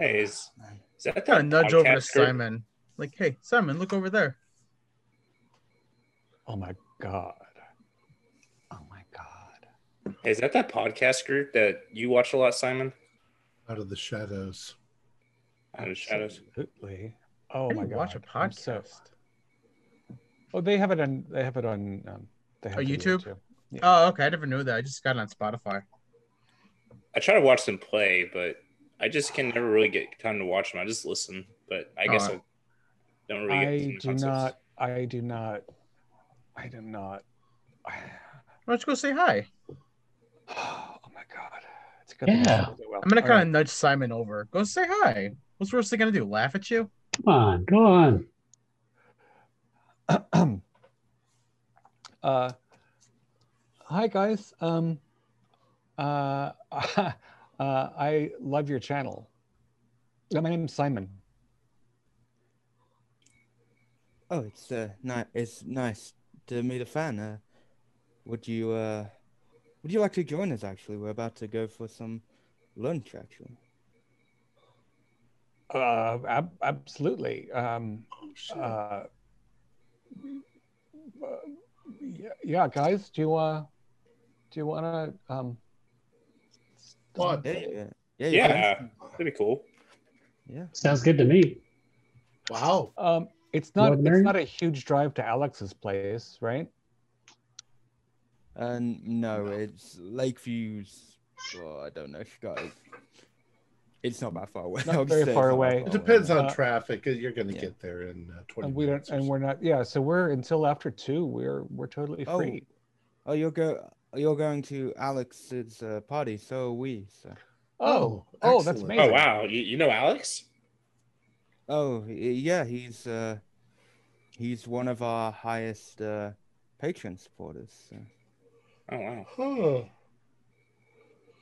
S6: Hey, is, is that
S3: Kind of
S6: that
S3: nudge over to? Simon, like, "Hey, Simon, look over there."
S4: Oh my god. Oh my god.
S6: Is that that podcast group that you watch a lot, Simon?
S1: Out of the shadows.
S6: Out of Shadows.
S4: Absolutely. Oh
S3: How do
S4: my god.
S3: watch a
S4: I'm
S3: podcast?
S4: so- Oh, they have it on. They have it on. Um, they have
S3: Oh,
S4: video
S3: YouTube?
S4: Yeah.
S3: Oh, okay. I never knew that. I just got it on Spotify.
S6: I try to watch them play, but I just can never really get time to watch them. I just listen, but I guess
S3: Oh.
S6: I don't really get
S4: I do
S6: concepts.
S4: not. I do not. I do not.
S3: Why don't you go say hi?
S4: Oh my god. It's good
S5: Yeah.
S4: Well,
S3: I'm gonna
S4: all
S3: kind of nudge Simon over. Go say hi. What's worse they gonna do? Laugh at you?
S5: Come on, go on.
S4: uh, hi guys. Um, uh, uh, I love your channel. My name's Simon.
S2: Oh, it's uh, ni- it's nice to meet a fan. Uh, would you uh, would you like to join us? Actually, we're about to go for some lunch. Actually,
S4: Uh, ab- absolutely. Um,
S1: Oh, shit.
S4: uh, yeah, yeah, guys, do you uh, do you want to um?
S1: What?
S2: yeah, yeah, yeah, you
S6: Yeah,
S2: can.
S6: that'd be cool.
S2: yeah.
S5: Sounds good to me.
S1: Wow.
S4: Um, it's not
S5: than
S4: it's not a huge drive to Alex's place, right?
S2: And no, it's Lakeview's. Well, I don't know, Chicago. It's not that far away.
S4: Not very
S2: say it's
S4: far
S2: not that
S4: away.
S1: It depends on
S4: Uh,
S1: traffic. You're going to
S2: yeah.
S1: get there in uh, 20
S4: And we don't,
S1: minutes.
S4: and
S1: so.
S4: we're not. Yeah, so we're until after two. We're we're totally
S2: Oh,
S4: free.
S2: Oh, you're go. You're going to Alex's uh, party. So are we. So.
S4: Oh,
S1: Oh,
S4: oh, that's amazing.
S6: Oh wow, you, you know Alex?
S2: Oh yeah, he's uh, he's one of our highest uh, patron supporters. So.
S6: Oh wow.
S1: Huh.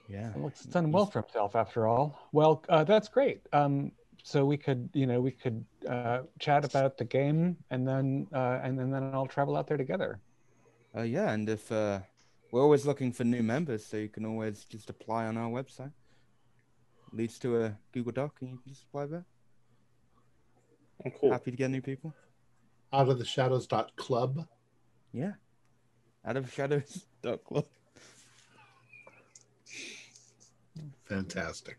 S2: Yeah.
S4: Alex has done well for himself after all. Well, uh, that's great. Um, so we could, you know, we could uh, chat about the game, and then uh, and, and then I'll travel out there together.
S2: Uh, yeah, and if uh, we're always looking for new members, so you can always just apply on our website. Leads to a Google Doc, and you can just apply there.
S6: Oh, cool.
S2: Happy to get new people.
S1: Out of the shadows dot club.
S2: Yeah. Out of shadows. dot club.
S1: Fantastic.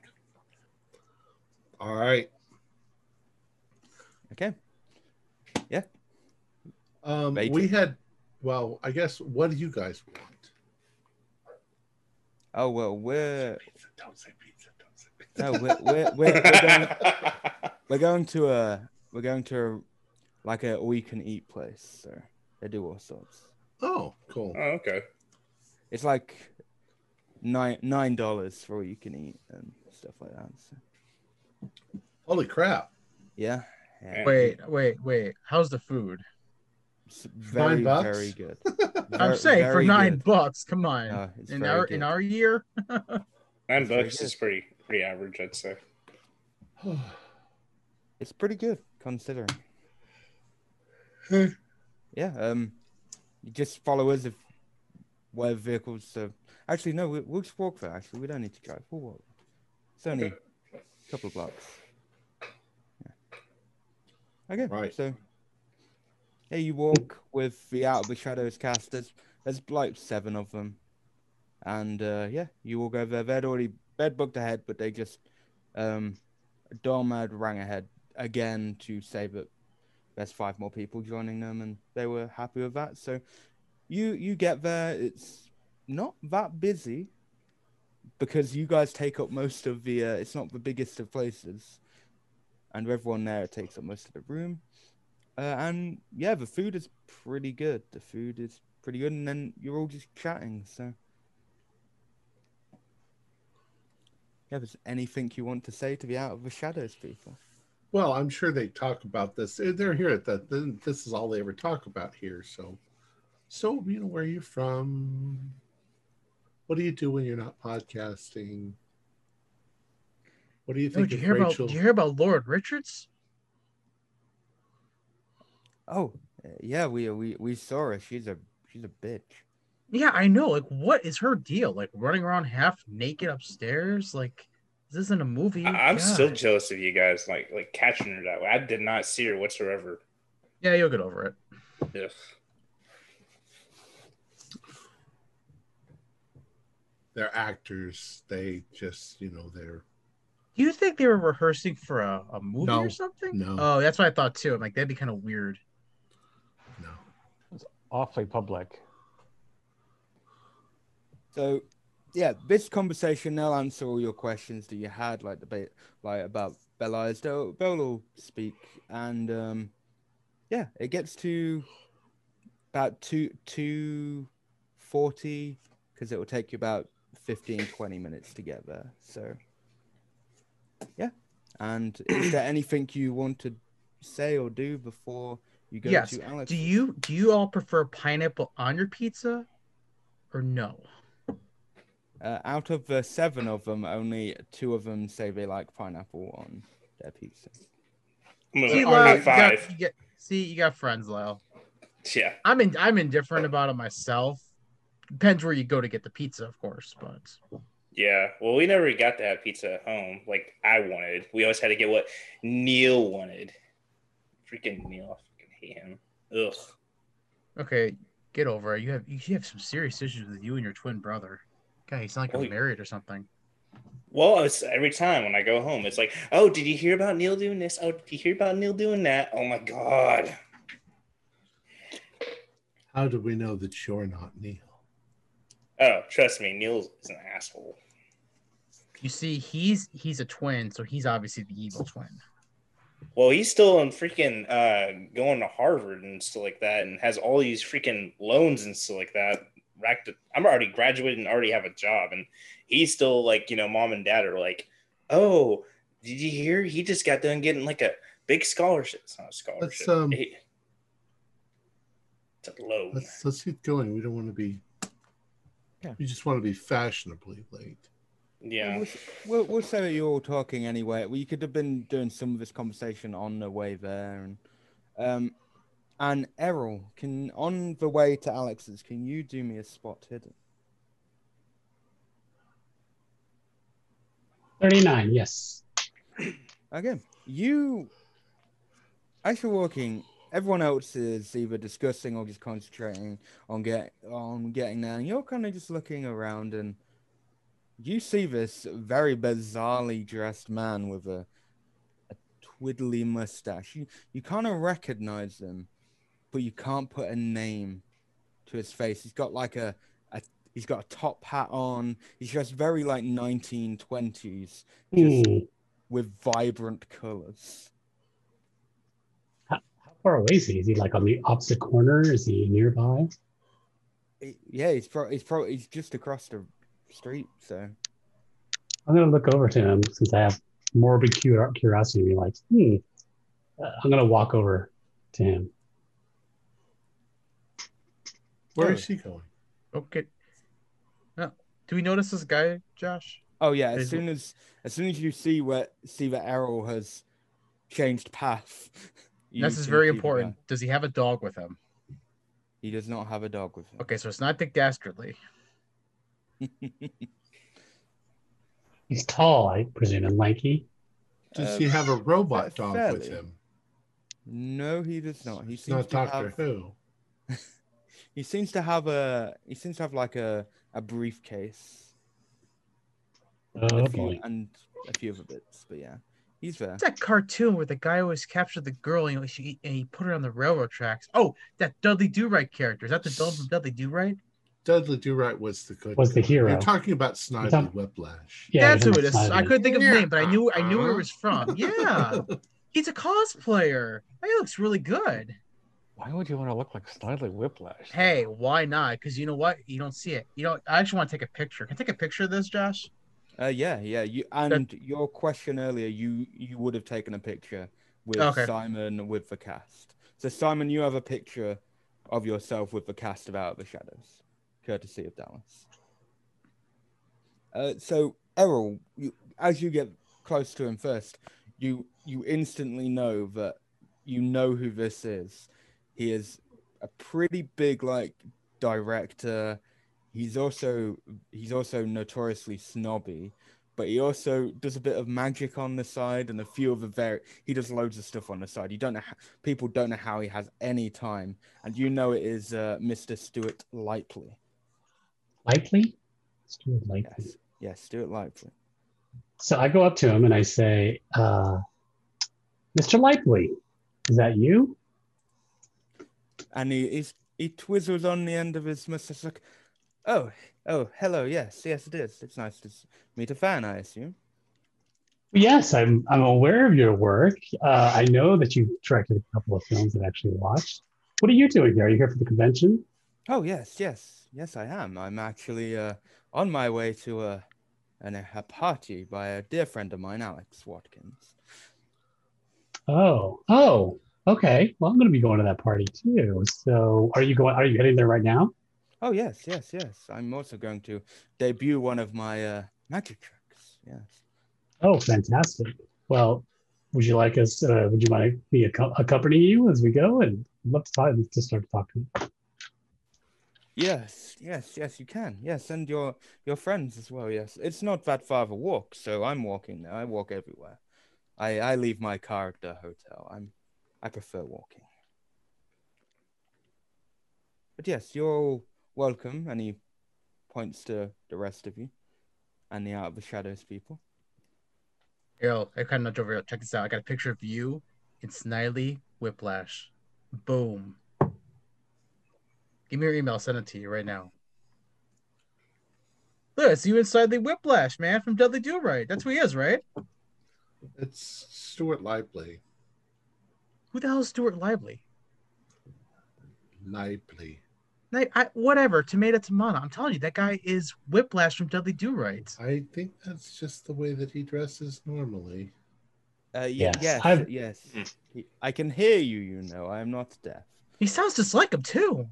S1: All right.
S2: Okay. Yeah.
S1: Um,
S2: Bacon.
S1: we had, well, I guess, what do you guys want?
S2: Oh well, we're
S1: Pizza. Don't say pizza. Don't say pizza.
S2: no, we're we're, we're, we're going we're going to a we're going to a, like a all you can eat place. So they do all sorts.
S1: Oh, cool.
S6: oh, okay.
S2: It's like nine nine dollars for all you can eat and stuff like that. So,
S1: Holy crap.
S2: yeah. yeah.
S3: Wait, wait, wait. How's the food?
S2: It's very
S1: bucks?
S2: very good.
S3: I'm saying for nine
S2: good.
S3: bucks. Come on.
S2: No,
S3: in our
S2: good.
S3: in our year.
S6: Nine
S2: That's
S6: bucks
S2: good.
S6: is pretty pretty average, I'd say.
S2: It's pretty good considering. Yeah. Um, you just follow us if whatever vehicles. So actually, no, we, we'll just walk there. Actually, we don't need to drive. We'll walk. It's only a couple of blocks. Yeah. Okay.
S1: Right.
S2: So. Yeah, you walk with the Out of the Shadows cast. There's, there's like seven of them, and uh, yeah, you all go there. They'd already they'd booked ahead, but they just um, Dormad rang ahead again to say that there's five more people joining them, and they were happy with that. So you you get there, it's not that busy because you guys take up most of the. Uh, it's not the biggest of places, and everyone there takes up most of the room. Uh, and yeah, the food is pretty good. The food is pretty good, and then you're all just chatting. So, yeah, there's anything you want to say to the Out of the Shadows people?
S1: Well, I'm sure they talk about this. They're here at that. This is all they ever talk about here. So, so you know, where are you from? What do you do when you're not podcasting? What do you
S3: Oh,
S1: think
S3: did you
S1: of
S3: hear about?
S1: Rachel?
S3: Did you hear about Lauren Richards?
S2: Oh, yeah, we we we saw her. She's a she's a bitch.
S3: Yeah, I know. Like, what is her deal? Like, running around half naked upstairs? Like, this isn't a movie.
S6: I- I'm still jealous of you guys, like like catching her that way. I did not see her whatsoever.
S3: Yeah, you'll get over it.
S6: Ugh.
S1: They're actors. They just, you know, they're
S3: Do you think they were rehearsing for a, a movie
S1: No,
S3: or something?
S1: no.
S3: Oh, that's what I thought too. I'm like, that'd be kind of weird.
S1: no.
S4: It's awfully public.
S2: So, yeah, this conversation they'll answer all your questions that you had, like debate, like about Belize. They'll they'll all speak, and um, yeah, it gets to about two two 40 because it will take you about 15, 20 minutes to get there. So, yeah. And is there anything you want to say or do before you go
S3: Yes.
S2: to Alex?
S3: Do you do you all prefer pineapple on your pizza or no?
S2: Uh, out of the seven of them, only two of them say they like pineapple on their pizza.
S6: I'm
S3: See, Lyle,
S6: high
S3: you got- you get- see, you got friends, Lyle.
S6: Yeah.
S3: I'm in, I'm indifferent about it myself. Depends where you go to get the pizza, of course, but
S6: Yeah. Well, we never got to have pizza at home like I wanted. We always had to get what Neil wanted. Freaking Neil. I fucking hate him. Ugh.
S3: okay, get over it. You have you have some serious issues with you and your twin brother. God, he's sound like
S6: Well,
S3: you're married or something.
S6: Well, it's every time when I go home, it's like, oh, did you hear about Neil doing this? Oh, did you hear about Neil doing that? Oh my god.
S1: How do we know that you're not Neil?
S6: Oh, trust me, Neil is an asshole.
S3: You see, he's he's a twin, so he's obviously the evil twin.
S6: Well, he's still in freaking uh, going to Harvard and stuff like that, and has all these freaking loans and stuff like that. Racked. I'm already graduated and already have a job, and he's still like, you know, mom and dad are like, "Oh, did you hear? He just got done getting like a big scholarship. It's not a scholarship.
S1: um,
S6: He- it's a loan.
S1: Let's let's keep going. We don't want to be.
S2: Yeah.
S1: We just want to be fashionably late.
S6: Yeah.
S2: We'll, we'll, we'll say that you're all talking anyway. We could have been doing some of this conversation on the way there. And, um, and Errol, can on the way to Alex's, can you do me a spot hidden?
S5: 39, yes.
S2: Again, you, as you're walking, everyone else is either discussing or just concentrating on get on getting there, and you're kind of just looking around, and you see this very bizarrely dressed man with a a twiddly mustache. You you kind of recognize him, but you can't put a name to his face. He's got like a, a he's got a top hat on. He's dressed very like 1920s
S5: Hmm.
S2: with vibrant colors.
S5: How far away is he? Is he like on the opposite corner? Is he nearby?
S2: He- Yeah, he's pro- he's pro- he's just across the street. So
S5: I'm gonna look over to him since I have morbid curiosity. Be like, hmm. Uh, I'm gonna walk over to him.
S1: Where is he going?
S3: Okay. No. Do we notice this guy, Josh?
S2: oh yeah, as
S3: There's-
S2: soon as as soon as you see where see that Errol has changed path, you
S3: this is very
S2: see the
S3: important. Does he have a dog with him?
S2: He does not have a dog with him.
S3: Okay, so it's not Dick Dastardly.
S5: He's tall, I presume, and lanky.
S1: Does
S2: Uh,
S1: he have a robot
S2: fa-
S1: dog with him?
S2: no, he does not. He
S1: It's
S2: seems
S1: not
S2: to
S1: Doctor
S2: have,
S1: Who.
S2: He seems to have a he seems to have like a a briefcase and,
S5: Oh
S2: a few,
S5: boy.
S2: and a few other bits, but yeah, he's there.
S3: It's that cartoon where the guy always captured the girl and he, and he put her on the railroad tracks. Oh, that Dudley Do Right character. Is that the Dud- Dudley Do Right?
S1: Dudley Do Right was the good.
S5: Was the
S1: guy.
S5: hero.
S1: You're talking about Snidely
S5: talking-
S1: Whiplash.
S5: Yeah,
S3: That's who it is.
S5: on
S3: I couldn't think of his
S1: Yeah.
S3: name, but I knew I knew where it was from. Yeah, he's a cosplayer. He looks really good.
S4: Why would you want to look like Snidely Whiplash?
S3: Hey, why not? Because you know what? You don't see it. You know, I actually want to take a picture. Can I take a picture of this, Josh?
S2: Uh, yeah, yeah. You and your question earlier, you you would have taken a picture with
S3: Okay.
S2: Simon with the cast. So Simon, you have a picture of yourself with the cast of Out of the Shadows, courtesy of Dallas. Uh, so Errol, you, as you get close to him first, you you instantly know that you know who this is. He is a pretty big like director. He's also he's also notoriously snobby, but he also does a bit of magic on the side and a few of the very he does loads of stuff on the side. You don't know how, people don't know how he has any time, and you know it is uh, Mr. Stuart Lightly.
S5: Lightly, Stuart Likely.
S2: Yes, yes, Stuart Lightly.
S5: So I go up to him and I say, uh, Mr. Lightly, is that you?
S2: And he he's, he twizzles on the end of his mustache like, oh, oh, hello, yes, yes, it is. It's nice to meet a fan, I assume.
S5: Yes, I'm, I'm aware of your work. Uh, I know that you've directed a couple of films that I've actually watched. What are you doing here? Are you here for the convention?
S2: Oh yes, yes, yes, I am. I'm actually uh, on my way to a, an, a party by a dear friend of mine, Alex Watkins.
S5: Oh, oh, okay. Well, I'm going to be going to that party too. So, are you going? Are you heading there right now?
S2: Oh yes, yes, yes. I'm also going to debut one of my uh, magic tricks. Yes.
S5: Oh, fantastic. Well, would you like us? Uh, would you mind me acco- accompany you as we go? And I'd love to talk to start talking.
S2: Yes, yes, yes, you can. Yes, and your your friends as well. Yes, it's not that far of a walk, so I'm walking there. I walk everywhere. I I leave my car at the hotel. I'm I prefer walking. But yes, you're all welcome. And he points to the rest of you and the Out of the Shadows people.
S3: Yo, I kind of nudge over here. Check this out. I got a picture of you in Snidely Whiplash. Boom. Give me your email. I'll send it to you right now. Look, it's you inside the Whiplash, man, from Dudley Do Right. That's who he is, right?
S1: It's Stuart Lively.
S3: Who the hell is Stuart Lively?
S1: Lively.
S3: I, I, whatever, tomato, tomato. I'm telling you, that guy is Whiplash from Dudley Do Right.
S1: I think that's just the way that he dresses normally.
S2: Uh,
S5: Yes,
S2: yes,
S5: I've-
S2: yes.
S6: Mm.
S2: I can hear you. You know, I am not deaf.
S3: He sounds just like him too.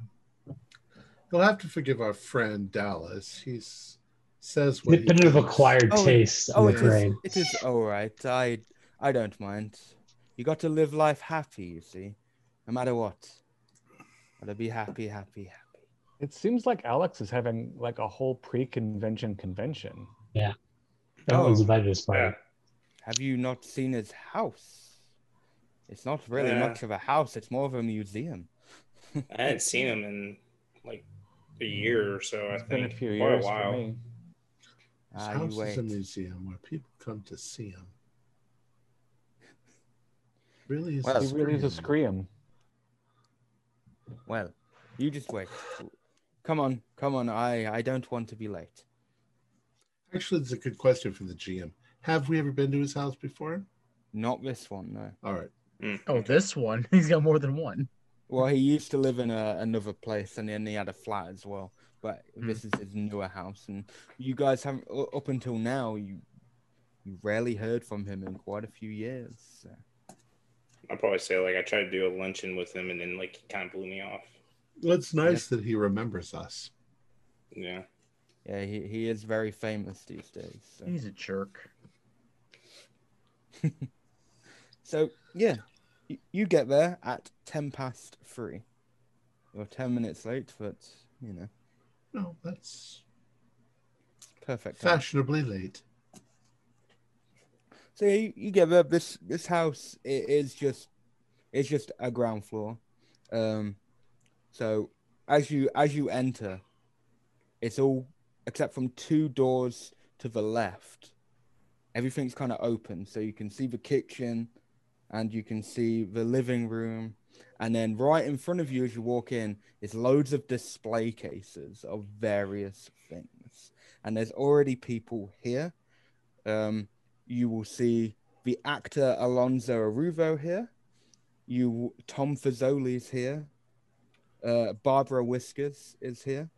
S1: You'll have to forgive our friend Dallas. He's says
S5: A
S1: what he
S5: bit of acquired
S2: Oh,
S5: taste,
S2: Oh,
S5: I'm
S2: it
S5: afraid.
S2: is. It is all right. I I don't mind. You got to live life happy. You see, no matter what. Gotta be happy, happy, happy.
S4: It seems like Alex is having like a whole pre-convention convention.
S5: No one's
S2: Oh.
S5: invited us party.
S6: Yeah.
S2: Have you not seen his house? It's not really
S6: Yeah.
S2: much of a house. It's more of a museum.
S6: I hadn't seen him in like a year or so. I
S4: It's been a
S6: think
S4: few
S6: quite
S4: years
S6: a
S4: for
S6: while.
S4: me.
S1: His
S2: Ah,
S1: house is a museum where people come to see him. Really is
S2: Well,
S1: a
S4: He really is a
S1: scream.
S4: scream.
S2: Well, you just wait. Come on, come on. I I don't want to be late.
S1: Actually, it's a good question for the GM. Have we ever been to his house before?
S2: Not this one, no.
S1: All right.
S6: Mm,
S3: Oh, this one. He's got more than one.
S2: Well, he used to live in a, another place, and then he had a flat as well. But
S3: Hmm.
S2: this is his newer house, and you guys haven't up until now. You you rarely heard from him in quite a few years. so.
S6: I'll probably say like I tried to do a luncheon with him and then like he kind of blew me off.
S1: Well, it's nice that he remembers us.
S6: Yeah.
S2: Yeah, he, he is very famous these days. So,
S3: He's a jerk.
S2: so yeah, you, you get there at ten past three. You're ten minutes late, but you know,
S1: No, that's
S2: perfect. time.
S1: fashionably late.
S2: So you, you get there. This this house it is just it's just a ground floor. Um, so as you as you enter, it's all except from two doors to the left. Everything's kind of open, so you can see the kitchen, and you can see the living room, and then right in front of you as you walk in is loads of display cases of various things, and there's already people here. Um, you will see the actor Alonso Aruvo here. You Tom Fazoli's here. Uh, Barbara Whiskers is here.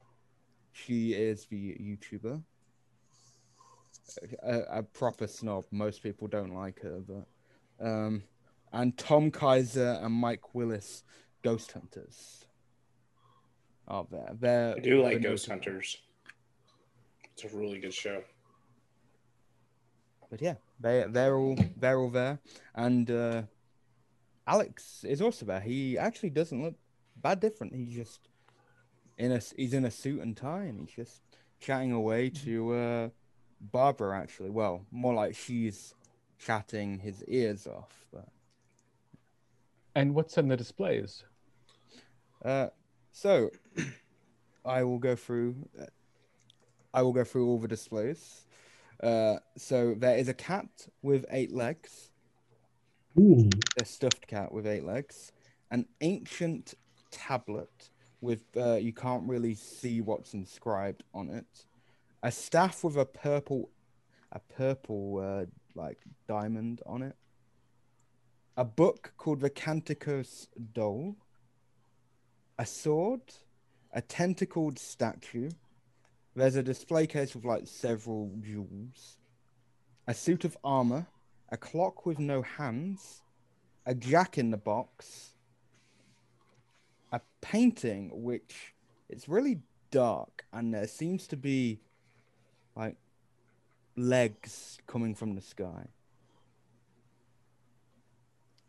S2: She is the YouTuber. A, a proper snob. Most people don't like her, but um, and Tom Kaiser and Mike Willis, Ghost Hunters. Are there? They're
S6: I do like Ghost Hunters. It's a really good show.
S2: But yeah, they they're all they're all there, and uh, Alex is also there. He actually doesn't look bad different. He's just in a he's in a suit and tie, and he's just chatting away to uh, Barbara. Actually, well, more like she's chatting his ears off. But
S4: And what's in the displays?
S2: uh, so I will go through. uh, I will go through all the displays. Uh, so there is a cat with eight legs.
S5: Ooh,
S2: a stuffed cat with eight legs, an ancient tablet with uh, you can't really see what's inscribed on it, a staff with a purple, a purple uh, like diamond on it, a book called the Canticus Dole, a sword, a tentacled statue. There's a display case with like several jewels, a suit of armor, a clock with no hands, a jack in the box, a painting which it's really dark and there seems to be like legs coming from the sky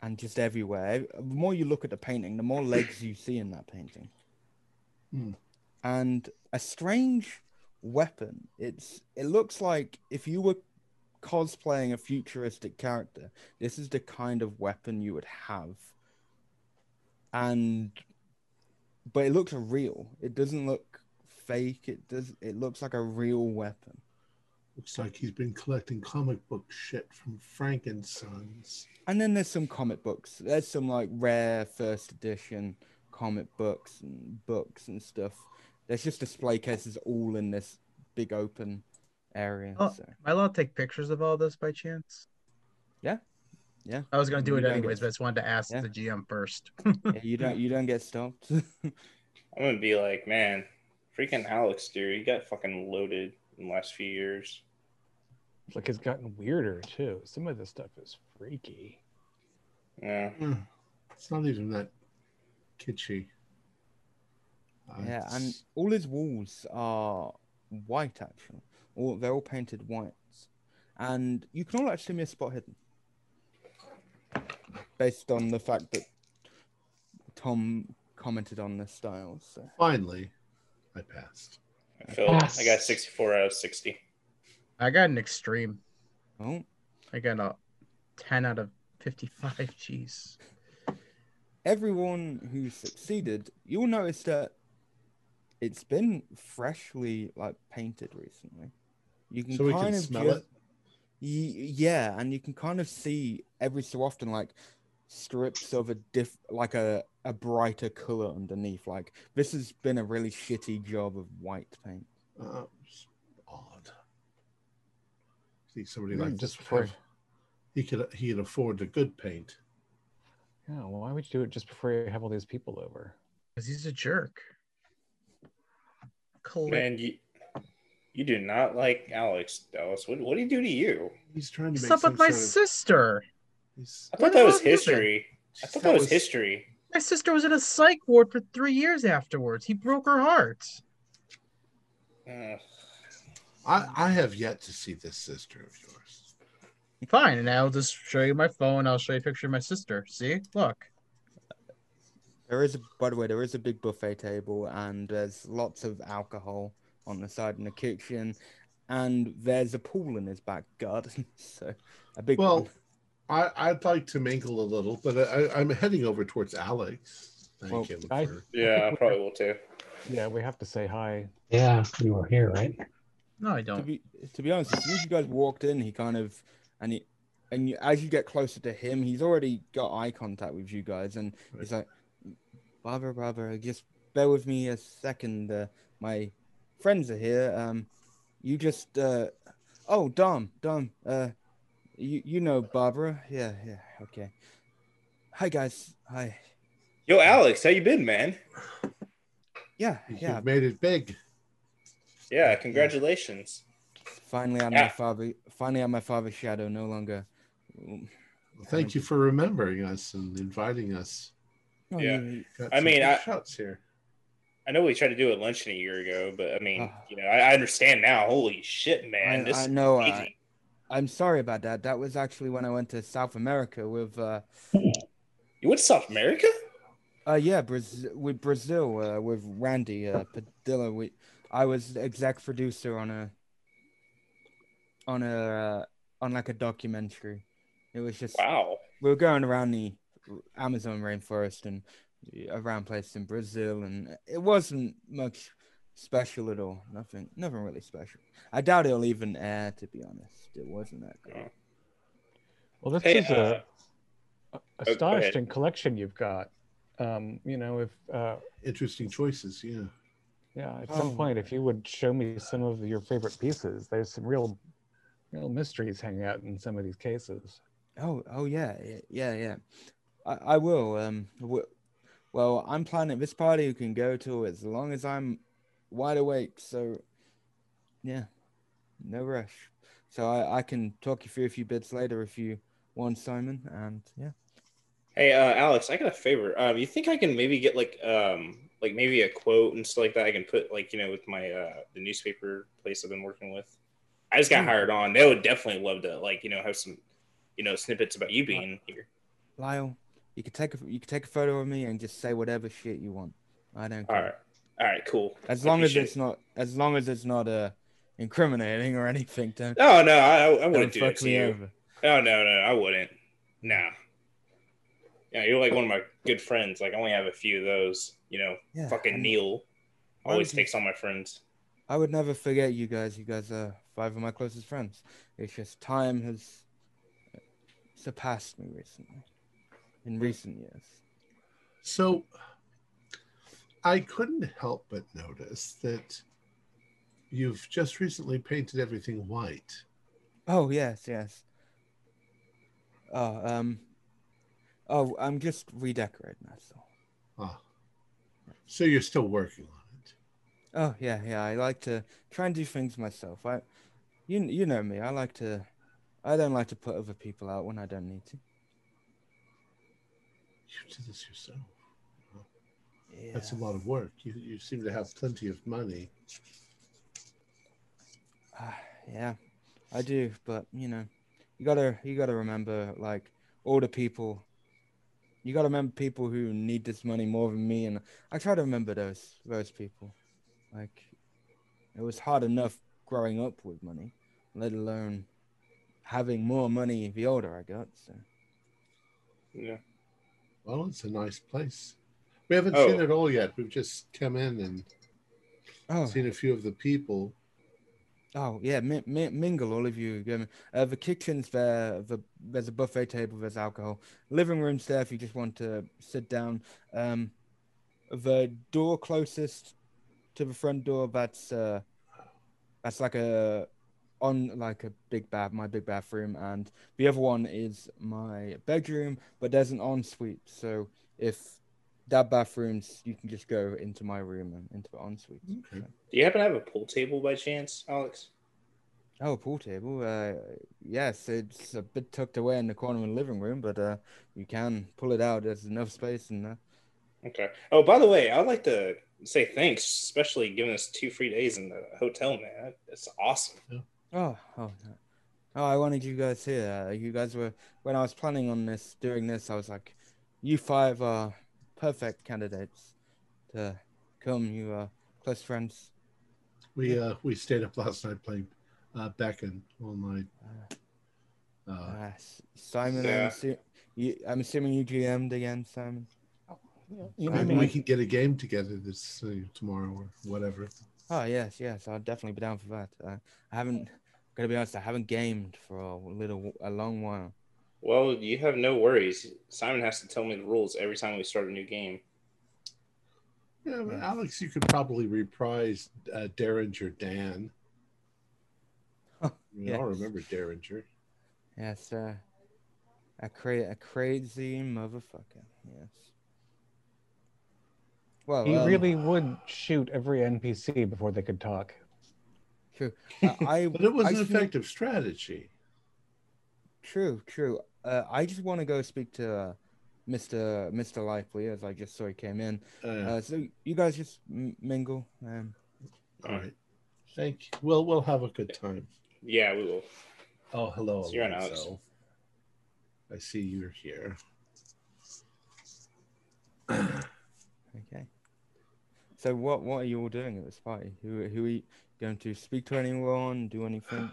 S2: and just everywhere. The more you look at the painting, the more legs you see in that painting.
S1: Hmm.
S2: And a strange weapon. It's it looks like if you were cosplaying a futuristic character, this is the kind of weapon you would have. And but it looks real. It doesn't look fake. It does it looks like a real weapon.
S1: Looks like he's been collecting comic book shit from Frankensons.
S2: And then there's some comic books. There's some like rare first edition comic books and books and stuff. There's just display cases all in this big open area.
S3: Oh.
S2: So
S3: Am I allowed to take pictures of all this by chance?
S2: Yeah. Yeah.
S3: I was gonna do
S2: You
S3: it anyways,
S2: get-
S3: but I just wanted to ask
S2: Yeah.
S3: the GM first.
S2: yeah, you don't you don't get stopped.
S6: I'm gonna be like, man, freaking Alex, dude, he got fucking loaded in the last few years.
S4: It's like it's gotten weirder too. Some of this stuff is freaky.
S6: Yeah.
S1: Hmm. It's not even that kitschy. Uh,
S2: yeah, and all his walls are white actually. or they're all painted whites. And you can all actually miss spot hidden. Based on the fact that Tom commented on the styles. So
S1: finally, I passed.
S6: I feel I got 64 out of 60.
S3: I got an extreme.
S2: oh
S3: I got a 10 out of 55. Jeez.
S2: everyone who succeeded, you'll notice that it's been freshly like painted recently. You can
S1: So we
S2: kind
S1: can
S2: of
S1: smell
S2: just,
S1: it.
S2: Y- yeah, and you can kind of see every so often like strips of a diff like a a brighter color underneath. Like this has been a really shitty job of white paint.
S1: Uh, odd. See somebody
S4: Yeah,
S1: like
S4: just
S1: this
S4: before-
S1: have- he could he could afford the good paint.
S4: Yeah, well, why would you do it just before you have all these people over?
S3: Because he's a jerk. Collect-
S6: Man, you you do not like Alex, Dallas. What what did he do to you?
S1: He's trying to
S3: What's
S1: make
S3: up with my
S1: sort of.
S3: sister?
S1: he's-
S6: I thought that was
S3: hell have you been?
S6: history. I thought that was history.
S3: My sister was in a psych ward for three years afterwards. He broke her heart.
S6: Uh,
S1: I I have yet to see this sister of yours.
S3: Fine, and I'll just show you my phone. I'll show you a picture of my sister. See? Look.
S2: There is, a, by the way, there is a big buffet table, and there's lots of alcohol on the side in the kitchen, and there's a pool in his back garden. So a big
S1: Well,
S2: one.
S1: I I'd like to mingle a little, but I, I'm heading over towards Alex. Thank
S2: Well,
S1: him
S4: I-
S1: for.
S6: yeah, I probably will too.
S4: Yeah, we have to say hi.
S5: Yeah, you were here, right?
S3: No, I don't.
S2: be to be honest, as soon as you guys walked in, he kind of and he and you, as you get closer to him, he's already got eye contact with you guys, and he's like, "Barbara, Barbara, just bear with me a second. Uh, my friends are here. Um, you just uh, oh, Dom, Dom, uh, you you know Barbara? Yeah, yeah, okay. Hi guys, hi.
S6: Yo, Alex, how you been, man?
S2: Yeah,
S1: You've
S2: yeah.
S1: made it big.
S6: Yeah, congratulations.
S2: Finally, I'm
S6: Yeah.
S2: my father. Finally, I'm my father's shadow. No longer.
S1: Well, thank you for remembering us and inviting us.
S2: Oh,
S6: Yeah.
S1: Got
S6: I mean, I-
S1: shots here.
S6: I know we tried to do it luncheon a year ago, but I mean,
S2: Ah.
S6: you know, I, I understand now. Holy shit, man!
S2: I,
S6: this
S2: I know. I, I'm sorry about that. That was actually when I went to South America with, uh,
S6: You went to South America?
S2: uh yeah, Brazil with Brazil uh, with Randy uh, Padilla. We, I was exec producer on a, on a, uh, on like a documentary. It was just
S6: Wow.
S2: we were going around the Amazon rainforest and around places in Brazil, and it wasn't much special at all. Nothing, nothing really special. I doubt it'll even air. To be honest, it wasn't that great.
S4: Well, this
S6: Hey,
S4: is
S6: uh,
S4: a, a
S6: oh,
S4: astonishing
S6: ahead.
S4: collection you've got. Um, you know, if uh,
S1: Interesting choices, yeah.
S4: yeah, at some
S2: Oh.
S4: point, if you would show me some of your favorite pieces, there's some real, real mysteries hanging out in some of these cases.
S2: Oh, oh yeah, yeah, yeah. I, I will. Um, w- Well, I'm planning this party you can go to as long as I'm wide awake. So, yeah, no rush. So I, I can talk you through a few bits later if you want, Simon. And yeah.
S6: Hey, uh, Alex, I got a favor. Um, you think I can maybe get like um like maybe a quote and stuff like that? I can put like you know with my uh the newspaper place I've been working with. I just got
S2: Hmm.
S6: hired on. They would definitely love to like you know have some you know snippets about you being here.
S2: Lyle, you could take a you could take a photo of me and just say whatever shit you want. I don't care.
S6: right, all right, cool.
S2: As long as it's not as long as it's not uh incriminating or anything. Don't.
S6: Oh no, I, I wouldn't do it to you.
S2: over.
S6: Oh no, no, I wouldn't. Nah. Yeah, you're like one of my good friends. Like I only have a few of those. You know,
S2: Yeah,
S6: fucking
S2: and
S6: Neil always
S2: you-
S6: takes all my friends.
S2: I would never forget you guys. You guys are five of my closest friends. It's just time has surpassed me recently. In recent years.
S1: So I couldn't help but notice that you've just recently painted everything white.
S2: Oh yes, yes. Oh, um. Oh, I'm just redecorating. That's all.
S1: Ah. So you're still working on it.
S2: Oh yeah, yeah. I like to try and do things myself. I, you you know me. I like to. I don't like to put other people out when I don't need to.
S1: You do this yourself.
S2: Yeah.
S1: That's a lot of work. You, you seem to have plenty of money.
S2: Ah, yeah, I do, but you know, you gotta you gotta remember like all the people. You gotta remember people who need this money more than me, and I try to remember those those people. Like, it was hard enough growing up with money, let alone having more money the older I got. So
S6: Yeah.
S1: Well, it's a nice place. We haven't
S6: Oh.
S1: seen it all yet. We've just come in and
S2: oh
S1: seen a few of the people.
S2: oh yeah, mi- mi- mingle all of you. Uh, the kitchen's there. The there's a buffet table. There's alcohol. Living room's there if you just want to sit down. Um, the door closest to the front door. That's uh, that's like a on like a big bath, my big bathroom, and the other one is my bedroom. But there's an ensuite, so if that bathroom's, you can just go into my room and into the ensuite.
S1: Okay.
S6: Do you happen to have a pool table by chance, Alex?
S2: Oh, pool table. Uh, yes, it's a bit tucked away in the corner of the living room, but uh, you can pull it out. There's enough space in there.
S6: Okay. Oh, by the way, I'd like to say thanks, especially giving us two free days in the hotel, man. It's awesome.
S2: Oh, oh, no. oh! I wanted you guys here. Uh, you guys were when I was planning on this, doing this. I was like, you five are perfect candidates to come. You are close friends.
S1: We uh we stayed up last night playing uh Beckon all night. Uh,
S2: Uh, S- Simon,
S6: Yeah.
S2: I'm, assu- you, I'm assuming you GM'd again, Simon.
S4: You know
S1: maybe
S4: me.
S1: we can get a game together this uh, tomorrow or whatever.
S2: Oh yes, yes, I'll definitely be down for that. Uh, I haven't, gotta be honest, I haven't gamed for a little, a long while.
S6: Well, you have no worries. Simon has to tell me the rules every time we start a new game.
S1: Yeah, but Alex, you could probably reprise uh, Derringer Dan.
S2: Oh,
S1: We all remember Derringer.
S2: Yes, uh, a cra- a crazy motherfucker. Yes. Well,
S4: He
S2: um,
S4: really would shoot every NPC before they could talk.
S2: true. Uh, I,
S1: But it was
S2: I
S1: an
S2: sneak-
S1: effective strategy.
S2: True, true. Uh, I just want to go speak to uh, Mr. Mr. Lively as I just saw he came in.
S1: Uh,
S2: Uh, so you guys just m- mingle. Um,
S1: all right. Thank you. We'll we'll have a good time.
S6: Yeah, we will.
S1: Oh, hello,
S6: So you're on Alex.
S1: I see you're here.
S2: okay. So what what are you all doing at this party? Who who are you going to speak to anyone? Do anything?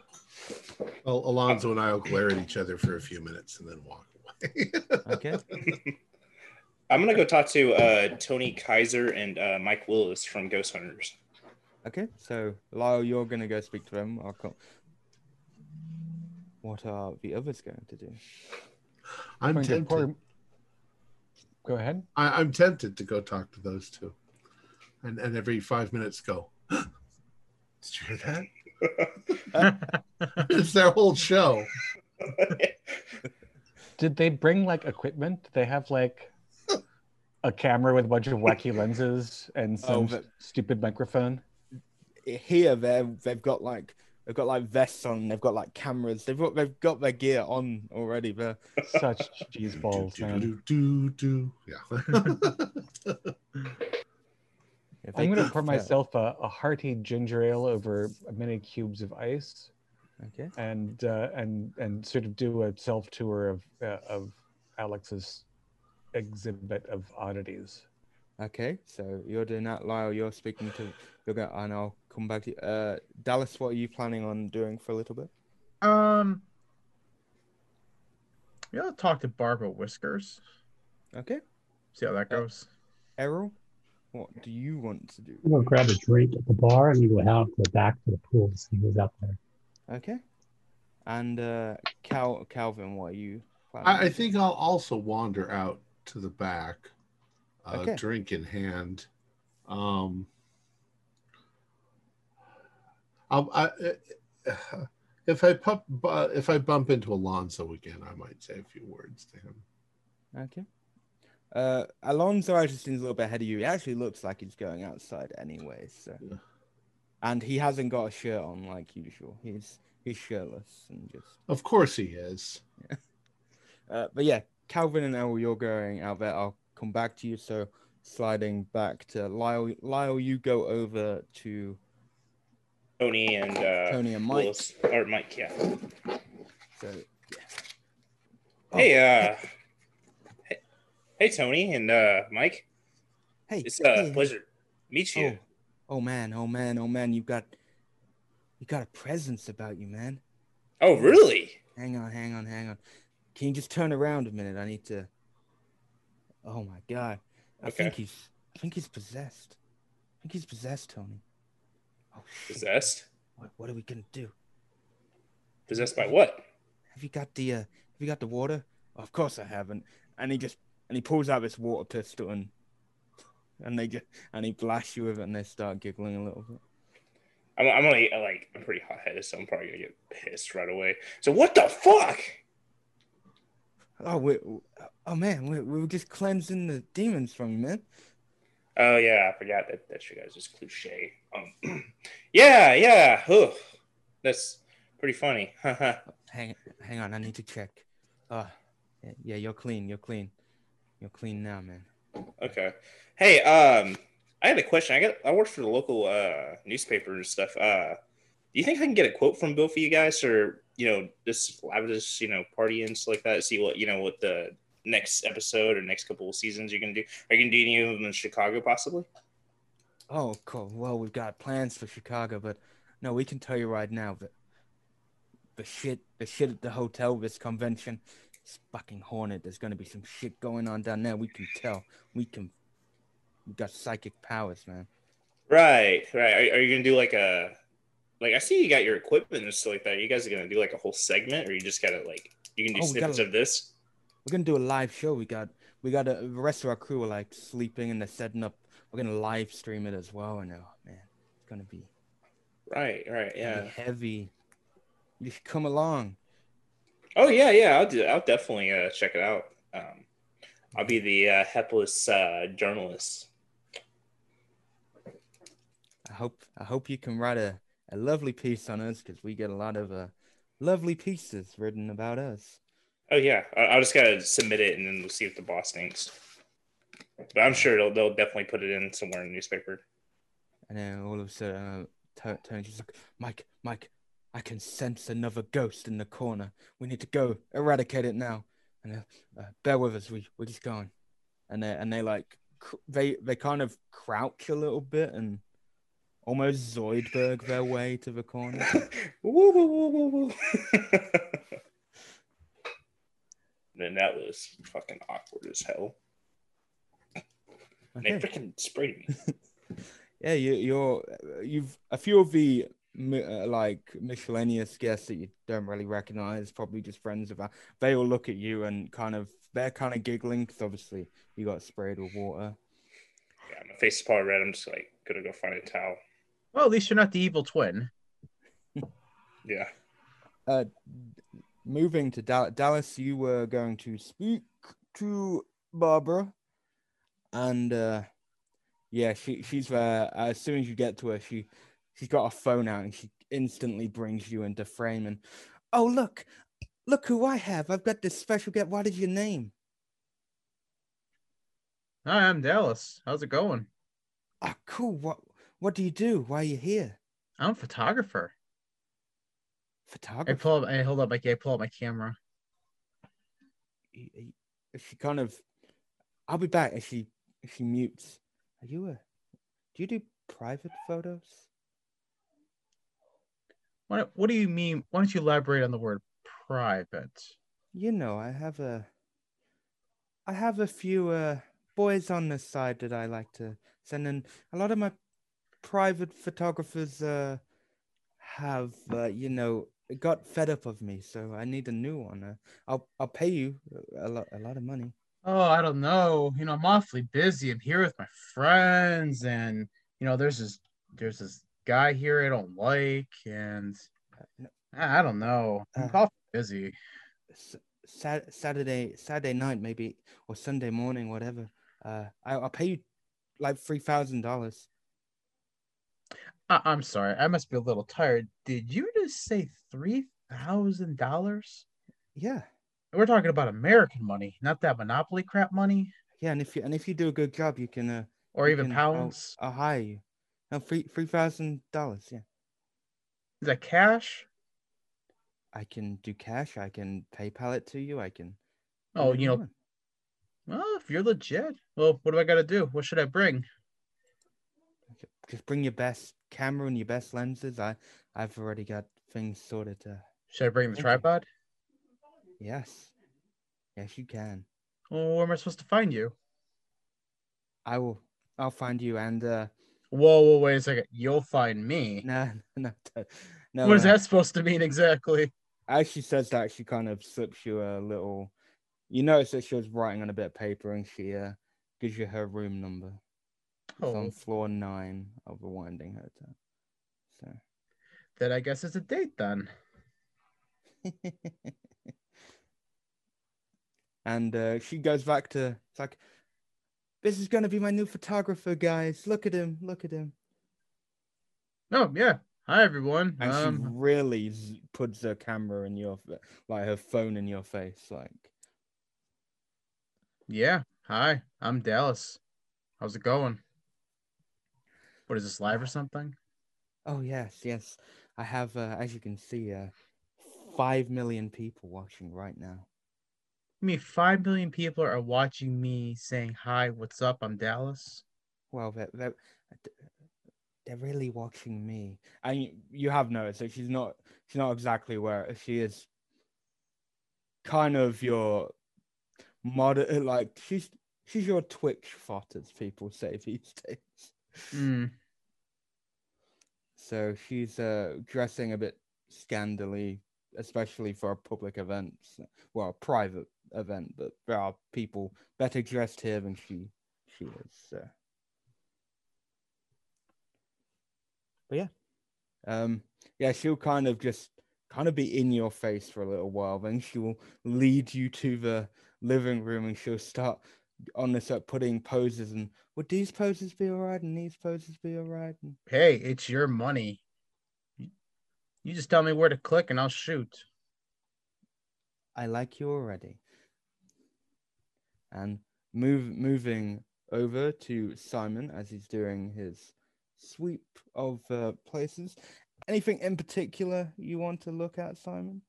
S1: Well, Alonzo and I will glare at each other for a few minutes and then walk away.
S2: Okay.
S6: I'm gonna go talk to uh, Tony Kaiser and uh, Mike Willis from Ghost Hunters.
S2: Okay, so Lyle, you're gonna go speak to them. I'll come. What are the others going to do?
S1: I'm
S4: Going to
S1: tempted.
S4: Go ahead.
S1: I, I'm tempted to go talk to those two, and and every five minutes go. Did you hear that? it's their whole show.
S4: Did they bring like equipment? They have like a camera with a bunch of wacky lenses and
S2: Oh,
S4: some
S2: but-
S4: stupid microphone.
S2: Here they they've got like they've got like vests on. They've got like cameras. They've got they've got their gear on already. But
S4: Such cheese balls,
S1: do,
S4: man.
S1: do, do, do. Yeah.
S2: If
S4: I'm gonna pour
S2: that-
S4: myself a, a hearty ginger ale over many cubes of ice,
S2: Okay.
S4: and uh, and and sort of do a self tour of uh, of Alex's exhibit of oddities.
S2: Okay. So you're doing that, Lyle. You're speaking to. You're going, and I'll come back to you. Uh, Dallas, what are you planning on doing for a little bit?
S3: Um, yeah, I'll talk to Barbara Whiskers.
S2: Okay.
S3: See how that
S2: Uh,
S3: goes.
S2: Errol, what do you want to do?
S5: I'm gonna grab a drink at the bar and then go out to the back to the pool to see who's out there.
S2: Okay. And uh, Cal Calvin, what are you planning?
S1: I, I think I'll also wander out to the back, uh,
S2: Okay.
S1: drink in hand. Um, I'll, I, uh, if I pump, bu- if I bump into Alonso again, I might say a few words to him.
S2: Okay. Uh, Alonso actually seems a little bit ahead of you. He actually looks like he's going outside anyway. So,
S1: Yeah.
S2: and he hasn't got a shirt on like usual. He's he's shirtless and just.
S1: Of course he is.
S2: Uh, but yeah, Calvin and El, you're going out there. I'll come back to you. So, sliding back to Lyle. Lyle, you go over to
S6: Tony and uh,
S2: Tony and Mike.
S6: Willis- or Mike, yeah.
S2: So, Oh,
S6: Hey, uh, hey, hey, Tony and uh, Mike.
S2: hey,
S6: It's a
S2: hey,
S6: pleasure to meet you.
S2: Oh, oh man, oh man, oh man, you've got, you got a presence about you, man.
S6: Oh, really?
S2: Hang on, hang on, hang on. Can you just turn around a minute? I need to. Oh my god, I
S6: Okay.
S2: think he's, I think he's possessed. I think he's possessed, Tony. Oh shit!
S6: Possessed?
S2: What, what are we gonna do?
S6: Possessed by what?
S2: Have you got the, uh, have you got the water? of course I haven't. And he just, and he pulls out this water pistol and, and they just, and he blasts you with it, and they start giggling a little bit.
S6: I'm, I'm only like I'm pretty hot headed, so I'm probably gonna get pissed right away. So what the fuck?
S2: Oh, we, oh man, we, we were just cleansing the demons from you, man.
S6: Oh yeah, I forgot that that's your guys' is cliche. Um, yeah, yeah. Ugh. That's pretty funny.
S2: Hang, hang on, I need to check. Uh, yeah, you're clean. You're clean. You're clean now, man.
S6: okay. Hey, um, I had a question. I got I work for the local uh newspaper and stuff. Uh, do you think I can get a quote from both of you guys, or you know, just have this you know party and stuff like that? See what you know what the next episode or next couple of seasons you're gonna do. Are you gonna do any of them in Chicago, possibly?
S2: Oh, cool. Well, we've got plans for Chicago, but no, we can tell you right now that the shit, the shit at the hotel, this convention, fucking Hornet. There's gonna be some shit going on down there. We can tell. We can. We got psychic powers, man.
S6: Right, right. Are, are you gonna do like a like I see you got your equipment and stuff like that. You guys are gonna do like a whole segment, or you just gotta like you can do
S2: Oh,
S6: snippets
S2: gotta-
S6: of this?
S2: We're gonna do a live show. We got, we got a, the rest of our crew are like sleeping and they're setting up. We're gonna live stream it as well. And oh man, it's gonna be
S6: Right, right, yeah.
S2: heavy. You should come along.
S6: Oh yeah, yeah. I'll do. I'll definitely uh, check it out. Um, I'll be the uh, hapless uh, journalist.
S2: I hope I hope you can write a, a lovely piece on us because we get a lot of uh, lovely pieces written about us.
S6: Oh yeah, I, I'll just gotta submit it and then we'll see if the boss thinks. But I'm sure they'll they'll definitely put it in somewhere in the newspaper.
S2: And then all of a sudden, uh, Tony's just like, Mike, Mike, I can sense another ghost in the corner. We need to go eradicate it now. And uh, uh, bear with us. We we're just going. And they and they like cr- they they kind of crouch a little bit and almost Zoidberg their way to the corner.
S6: woo, woo, woo, woo, woo. then that was fucking awkward as hell. They
S2: Okay.
S6: freaking sprayed me.
S2: Yeah, you, you're you've a few of the mi- like miscellaneous guests that you don't really recognize, probably just friends of ours. They all look at you and kind of they're kind of giggling because obviously you got sprayed with water.
S6: Yeah, my face is probably red. I'm just like gonna go find a towel.
S3: Well, at least you're not the evil twin.
S6: Yeah.
S2: Uh, moving to Dal- Dallas, you were going to speak to Barbara. and uh, yeah, she she's uh, as soon as you get to her, she she's got a phone out and she instantly brings you into frame. And oh look, look who I have! I've got this special get. What is your name?
S3: Hi, I'm Dallas. How's it going?
S2: Ah, cool. What what do you do? Why are you here?
S3: I'm a photographer. I pull up. I hold up my. I pull up my camera.
S2: she kind of I'll be back and she if she mutes. Are you a do you do private photos?
S3: What What do you mean? Why don't you elaborate on the word private?
S2: You know, I have a I have a few uh boys on the side that I like to send in. A lot of my private photographers uh have uh, you know got fed up of me, so I need a new one. Uh, I'll I'll pay you a lot a lot of money.
S3: Oh, I don't know. You know, I'm awfully busy. I'm here with my friends, and you know, there's this there's this guy here I don't like, and. I don't know. I'm
S2: Uh,
S3: busy.
S2: Sat- Saturday Saturday night maybe or Sunday morning whatever. Uh, I, I'll pay you like three thousand dollars.
S3: I'm sorry. I must be a little tired. Did you just say three thousand dollars?
S2: Yeah,
S3: We're talking about American money, not that Monopoly crap money,
S2: yeah, and if you and if you do a good job, you can uh
S3: or
S2: you
S3: even
S2: can- I'll-
S3: pounds.
S2: I'll, hire you. No, three three thousand dollars. Yeah,
S3: Is that cash?
S2: I can do cash. I can PayPal it to you. I can.
S3: Oh, you know, well, if you're legit, well, what do I got to do? What should I bring?
S2: just bring your best camera and your best lenses. I I've already got things sorted. Uh,
S3: Should I bring the tripod?
S2: yes, yes, you can.
S3: Well, where am I supposed to find you?
S2: I will. I'll find you and uh
S3: Whoa, whoa, wait a second. You'll find me.
S2: no no no. no
S3: what is that supposed to mean exactly?
S2: as she says that, she kind of slips you a little. You notice that she was writing on a bit of paper, and she uh, gives you her room number. It's
S3: Oh,
S2: on floor nine of the Winding Hotel. So,
S3: then I guess it's a date then.
S2: and uh, she goes back to. It's like, this is gonna be my new photographer, guys. Look at him. Look at him.
S3: Oh yeah. Hi everyone.
S2: And she
S3: Um,
S2: really z- puts her camera in your, like her phone in your face, like.
S3: yeah. Hi, I'm Dallas. How's it going? What is this live or something?
S2: Oh yes, yes. I have, uh, as you can see, uh, five million people watching right now.
S3: I mean, five million people are watching me saying hi. What's up? I'm Dallas.
S2: Well, they're, they're, they're really watching me. And you, have noticed that she's not she's not exactly where she is. Kind of your mod like she's she's your Twitch fot, as people say these days.
S3: Mm.
S2: So she's uh dressing a bit scandally, especially for a public events. Well, a private event, but there are people better dressed here than she she is. So. But yeah, um, yeah, she'll kind of just kind of be in your face for a little while. Then she'll lead you to the living room, and she'll start on this uh, putting poses. And would these poses be alright? And these poses be alright? And
S3: Hey, it's your money. You just tell me where to click and I'll shoot.
S2: I like you already. And move moving over to Simon as he's doing his sweep of uh, places. Anything in particular you want to look at, Simon?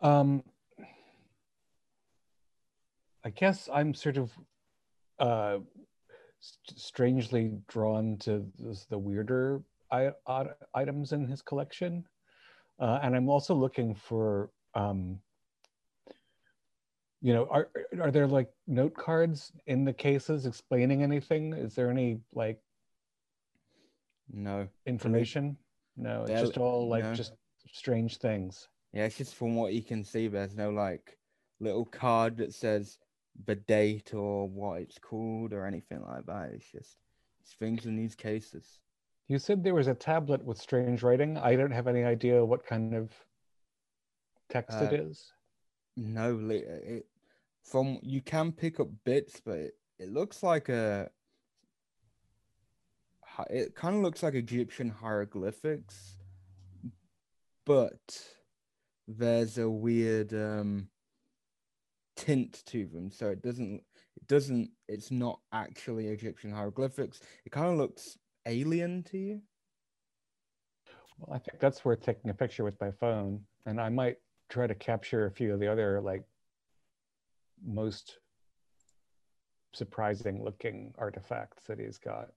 S4: Um, I guess I'm sort of uh, st- strangely drawn to the weirder I- items in his collection, uh, and I'm also looking for, um, you know, are are there like note cards in the cases explaining anything? Is there any like
S2: No.
S4: information? No, it's just all like
S2: no.
S4: just strange things.
S2: Yeah, it's just from what you can see, there's no like little card that says the date or what it's called or anything like that. It's just it's things in these cases.
S4: You said there was a tablet with strange writing. I don't have any idea what kind of text it
S2: Uh,
S4: is.
S2: No, li- it, from you can pick up bits, but it, it looks like a. It kind of looks like Egyptian hieroglyphics, but there's a weird um tint to them, so it doesn't. It doesn't. It's not actually Egyptian hieroglyphics. It kind of looks alien to you.
S4: Well, I think that's worth taking a picture with my phone, and I might try to capture a few of the other like most surprising looking artifacts that he's got.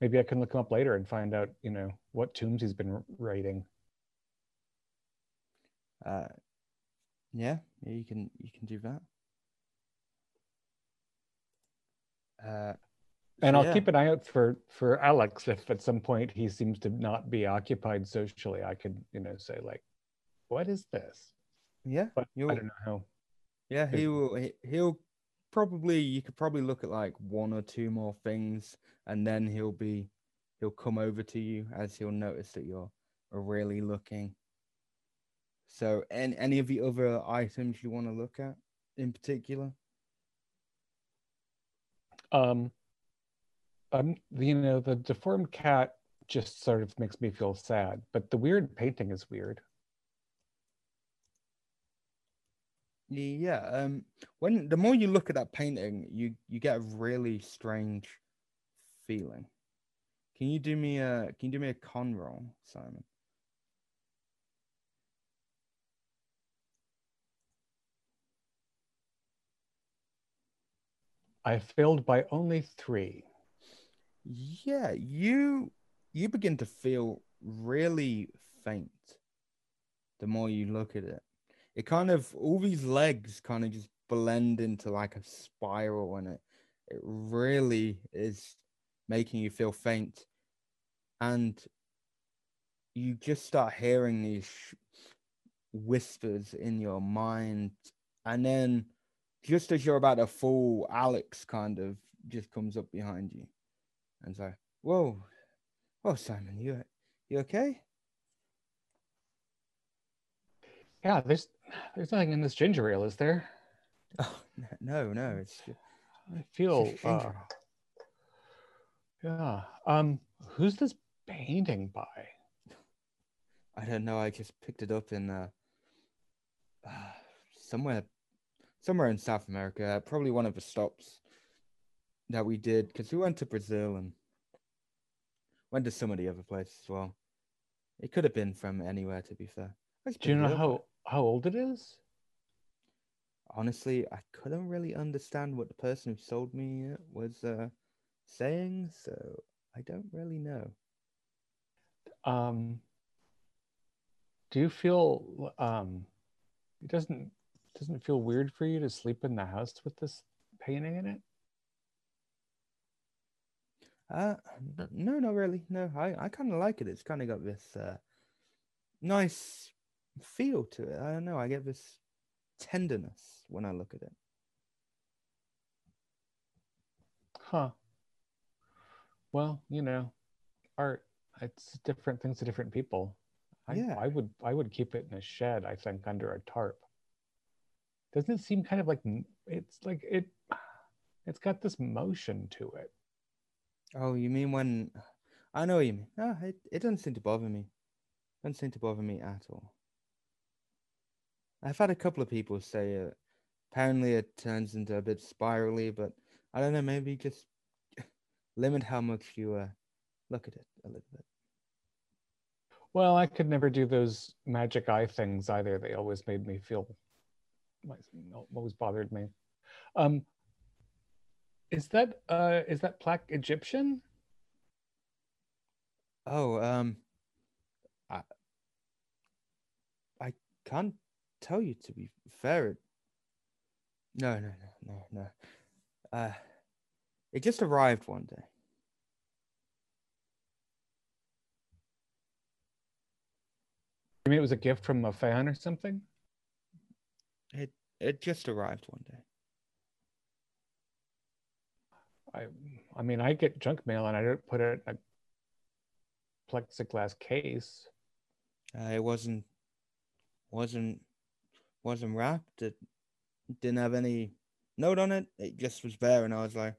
S4: Maybe I can look him up later and find out, you know, what tombs he's been raiding.
S2: Uh, yeah, yeah, you can you can do that. Uh,
S4: And I'll
S2: yeah.
S4: keep an eye out for for Alex if at some point he seems to not be occupied socially. I could, you know, say like, "What is this?"
S2: Yeah,
S4: But I don't know how.
S2: yeah, he will. He, he'll probably. You could probably look at like one or two more things, and then he'll be. He'll come over to you as he'll notice that you're really looking. So, any any of the other items you want to look at in particular?
S4: Um, um, you know, the deformed cat just sort of makes me feel sad, but the weird painting is weird.
S2: Yeah. Um. When the more you look at that painting, you you get a really strange feeling. Can you do me a Can you do me a con roll, Simon?
S4: I failed by only three.
S2: Yeah, you you begin to feel really faint the more you look at it. It kind of all these legs kind of just blend into like a spiral and it it really is making you feel faint. And you just start hearing these sh- whispers in your mind and then just as you're about to fall, Alex kind of just comes up behind you. And so, whoa, whoa, Simon, you you okay?
S4: Yeah, there's there's nothing in this ginger ale, is there?
S2: Oh no, no, it's
S4: I feel
S2: just
S4: uh, yeah. Um, who's this painting by?
S2: I don't know. I just picked it up in uh, uh somewhere, somewhere in South America. Probably one of the stops that we did because we went to Brazil and went to some of the other places as well. It could have been from anywhere, to be fair. I just
S4: Do you know how how old it is?
S2: honestly, I couldn't really understand what the person who sold me it was uh, saying, so I don't really know.
S4: Um, do you feel um, it doesn't doesn't feel weird for you to sleep in the house with this painting in it?
S2: Uh, no, not really. No, I, I kind of like it. It's kind of got this uh, nice feel to it. I don't know. I get this tenderness when I look at it.
S4: Huh. Well, you know, art it's different things to different people. I,
S2: Yeah.
S4: I would I would keep it in a shed, I think, under a tarp. Doesn't it seem kind of like it's like it it's got this motion to it.
S2: Oh, you mean when? I know what you mean. No, it, it doesn't seem to bother me. Doesn't seem to bother me at all. I've had a couple of people say uh, apparently it turns into a bit spirally, but I don't know. Maybe just limit how much you uh, look at it a little bit.
S4: Well, I could never do those magic eye things either. They always made me feel always bothered me. Um is that uh is that plaque Egyptian?
S2: Oh, um, I I can't tell you to be fair. It- No, no, no, no, no. Uh, it just arrived one day.
S4: You mean it was a gift from a fan or something?
S2: It it just arrived one day.
S4: I I mean I get junk mail and I don't put it in a plexiglass case.
S2: Uh, it wasn't wasn't wasn't wrapped. It didn't have any note on it. It just was there, and I was like,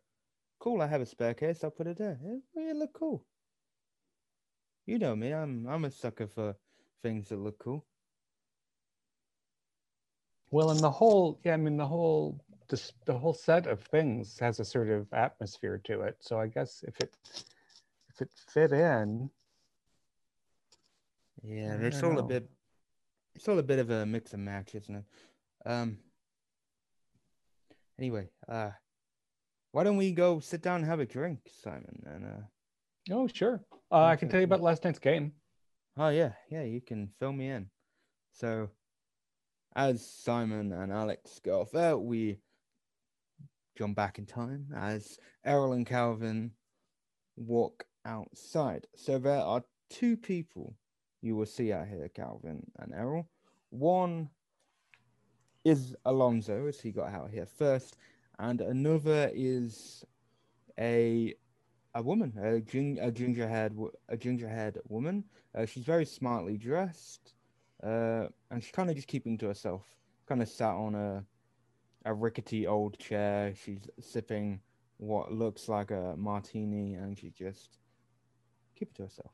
S2: "Cool, I have a spare case. I'll put it there. It really look cool." You know me. I'm I'm a sucker for things that look cool.
S4: Well, and the whole, yeah, I mean, the whole, this, the whole set of things has a sort of atmosphere to it. So I guess if it, if it fit in,
S2: Yeah, it's
S4: don't
S2: a bit. It's all a bit of a mix and match, isn't it? Um. Anyway, uh, why don't we go sit down and have a drink, Simon? And uh,
S4: oh, sure. Uh, I can tell you about last night's game.
S2: oh yeah, yeah, you can fill me in. So, as Simon and Alex go off there, we jump back in time as Errol and Calvin walk outside. So there are two people you will see out here, Calvin and Errol. One is Alonso, as he got out here first, and another is a a woman, a, gin, a ginger haired a ginger haired woman. Uh, she's very smartly dressed, uh, and she's kind of just keeping to herself. Kind of sat on a a rickety old chair. She's sipping what looks like a martini, and she just keep it to herself.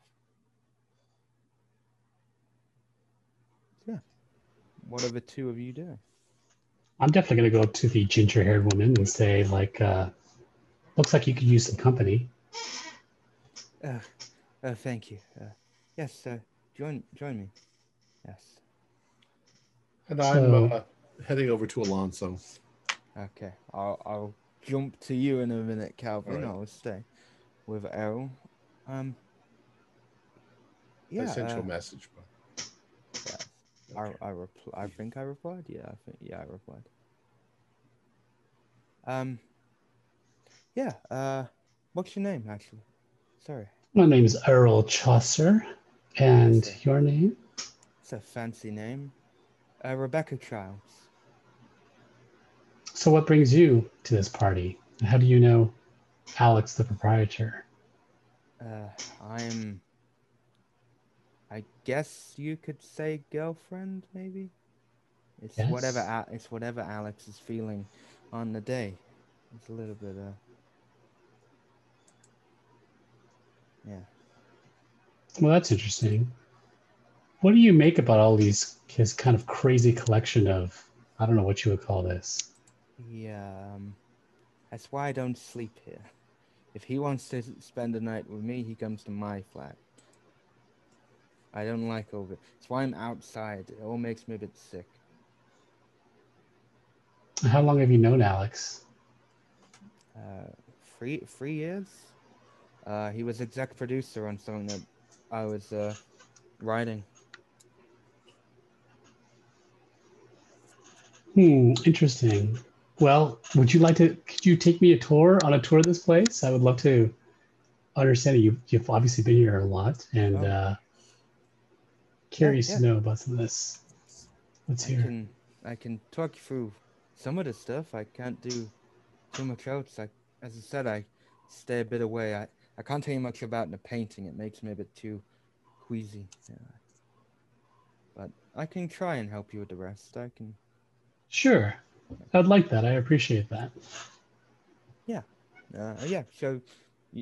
S2: Yeah. What are the two of you doing?
S5: I'm definitely gonna go up to the ginger-haired woman and say, like, uh, looks like you could use some company.
S2: Uh, uh, thank you. Uh, yes, uh, join join me. Yes.
S1: And I'm
S5: So-
S1: uh, heading over to Alonso.
S2: Okay. I'll I'll jump to you in a minute, Calvin.
S1: Alright.
S2: I'll stay with Errol. Um.
S1: I
S2: Yeah.
S1: sent you
S2: uh,
S1: a message, but
S2: yes. I I repl- I think I replied. Yeah, I think yeah I replied. Um. Yeah. Uh, what's your name actually? Sorry,
S5: My name is Earl Chaucer, and your name?
S2: it's a fancy name. Uh, Rebecca Childs.
S5: So, what brings you to this party? How do you know Alex, the proprietor?
S2: Uh, I'm. I guess you could say girlfriend, maybe. It's whatever.
S5: Yes.
S2: A- it's whatever Alex is feeling on the day. It's a little bit. Uh. Yeah.
S5: Well, that's interesting. What do you make about all these his kind of crazy collection of I don't know what you would call this.
S2: Yeah. Um, that's why I don't sleep here. If he wants to spend the night with me, he comes to my flat. I don't like all this. That's why I'm outside. It all makes me a bit sick.
S5: How long have you known Alex?
S2: uh, three three years. Uh, he was exec producer on something that I was uh, writing.
S5: Hmm, interesting. Well, would you like to? Could you take me a tour on a tour of this place? I would love to understand it. You, you've obviously been here a lot, and
S2: Oh.
S5: uh, curious
S2: yeah.
S5: to know about some of this. Let's
S2: I can I can talk you through some of the stuff. I can't do too much else. I, as I said, I stay a bit away. I, I can't tell you much about the painting. It makes me a bit too queasy. Yeah. But I can try and help you with the rest. I can.
S5: Sure, I'd like that. I appreciate that.
S2: Yeah, uh, yeah, so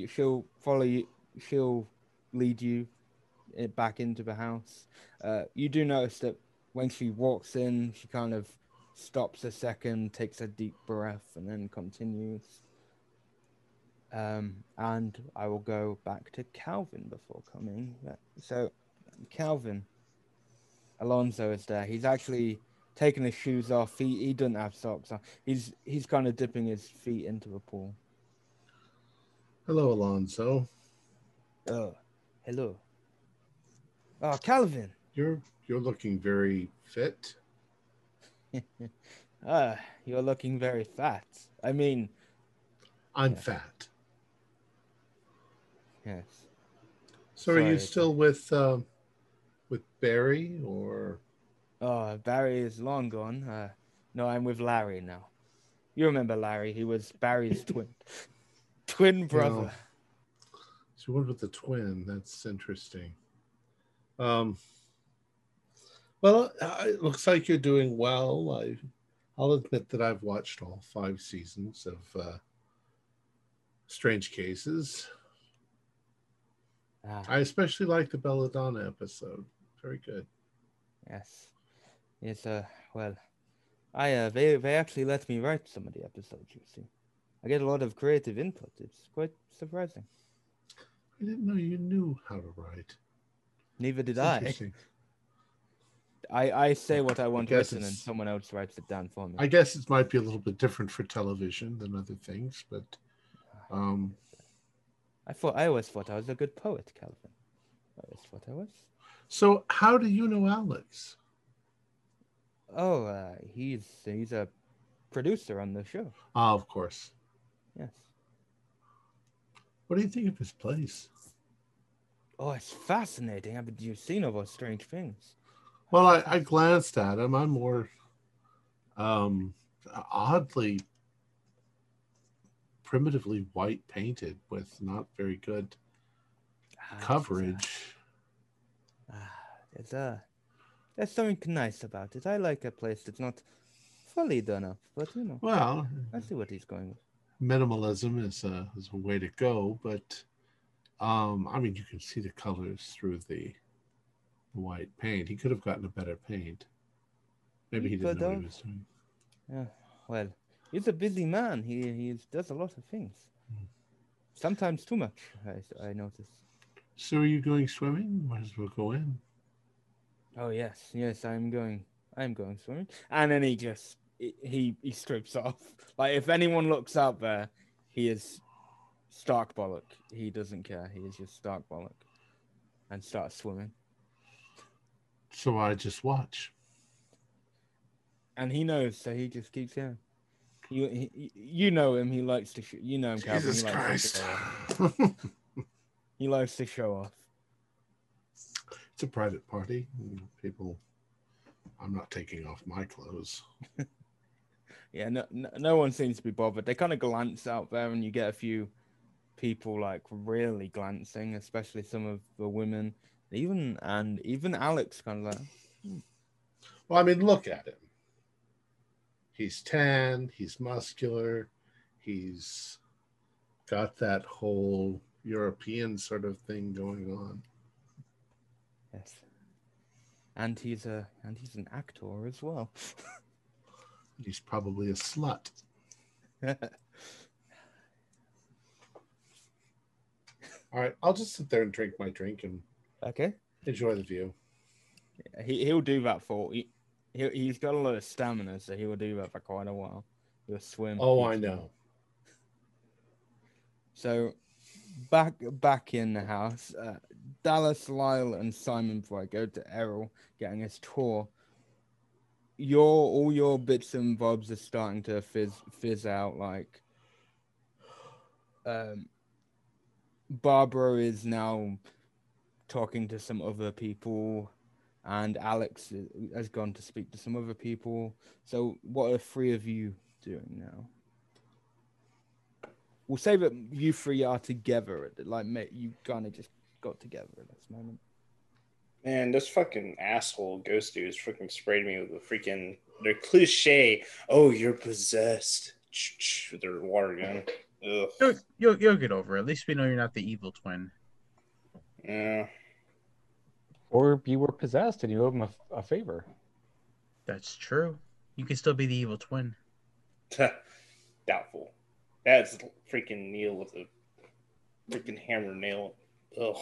S2: she'll follow you. She'll lead you eh, back into the house. Uh, you do notice that when she walks in, she kind of stops a second, takes a deep breath, and then continues. Um, and I will go back to Calvin before coming. So, Calvin, Alonso is there. He's actually taking his shoes off. He he doesn't have socks on. He's he's kind of dipping his feet into the pool.
S1: hello, Alonso.
S2: Oh, hello. Oh, Calvin.
S1: You're you're looking very fit.
S2: Ah, you're looking very fat. I mean,
S1: I'm
S2: Yeah.
S1: fat.
S2: yes.
S1: So are you still with uh, with Barry or
S2: Oh, Barry is long gone. Uh, no, I'm with Larry now. You remember Larry? He was Barry's twin, twin brother.
S1: so you went with the twin? That's interesting. Um. Well, it looks like you're doing well. I, I'll admit that I've watched all five seasons of uh, Strange Cases.
S2: Ah,
S1: I especially like the Belladonna episode. Very good.
S2: yes. Yes, uh, well, I, uh, they, they actually let me write some of the episodes, you see. I get a lot of creative input. It's quite surprising.
S1: I didn't know you knew how to write.
S2: Neither did I. I. I say what I want
S1: guess
S2: written and someone else writes it down for me.
S1: I guess it might be a little bit different for television than other things, but um,
S2: I thought I always thought I was a good poet, Calvin. I always thought I was.
S1: so how do you know Alex?
S2: Oh, uh, he's he's a producer on the show.
S1: Ah, of course.
S2: Yes.
S1: What do you think of his place?
S2: Oh, it's fascinating. Haven't you seen all those strange things?
S1: Well, I, I glanced at him. I'm more um, oddly primitively white painted with not very good
S2: Ah, it's, uh,
S1: coverage.
S2: Ah, there's uh, there's something nice about it. I like a place that's not fully done up, but you know,
S1: Well,
S2: I see what he's going with.
S1: minimalism is a is a way to go, but um, I mean, you can see the colors through the, the white paint. He could have gotten a better paint. Maybe he
S2: He
S1: didn't know what he was doing.
S2: Yeah, well, he's a busy man. He he does a lot of things.
S1: Hmm.
S2: Sometimes too much. I I notice.
S1: So, are you going swimming? Might as well go in.
S2: Oh yes, yes, I'm going. I'm going swimming. And then he just he- he strips off. Like if anyone looks out there, he is stark bollock. He doesn't care. He is just stark bollock, and starts swimming.
S1: So I just watch.
S2: And he knows, so he just keeps going. You he, you know him. He likes to. Sh- you know him, Calvin.
S1: Jesus
S2: he likes
S1: Christ.
S2: To show off. he likes to show off.
S1: It's a private party. People, I'm not taking off my clothes.
S2: Yeah, no, no, no one seems to be bothered. They kind of glance out there, and you get a few people like really glancing, especially some of the women. Even and even Alex kind of like, hmm.
S1: Well, I mean, look at him. He's tan, he's muscular, he's got that whole European sort of thing going on.
S2: Yes, and he's a and he's an actor as well.
S1: He's probably a slut. All right, I'll just sit there and drink my drink and
S2: okay,
S1: enjoy the view.
S2: he he'll do that for he, he he's got a lot of stamina, so he will do that for quite a while. He'll swim.
S1: Oh, I know.
S2: So back back in the house, uh, Dallas, Lyle, and Simon Fry go to Errol getting his tour. Your all your bits and bobs are starting to fizz fizz out. Like, um, Barbara is now talking to some other people, and Alex has gone to speak to some other people. So, what are three of you doing now? We'll say that you three are together. Like, mate, you kind of just got together at this moment.
S6: Man, this fucking asshole ghost dude is freaking sprayed me with a freaking their cliche. Oh, you're possessed. With their water gun. Ugh.
S3: You'll, you'll, you'll get over it. At least we know you're not the evil twin.
S6: Yeah.
S4: Or you were possessed and you owe him a, a favor.
S3: That's true. You can still be the evil twin.
S6: Doubtful. That's freaking Neil with a freaking hammer nail. Ugh.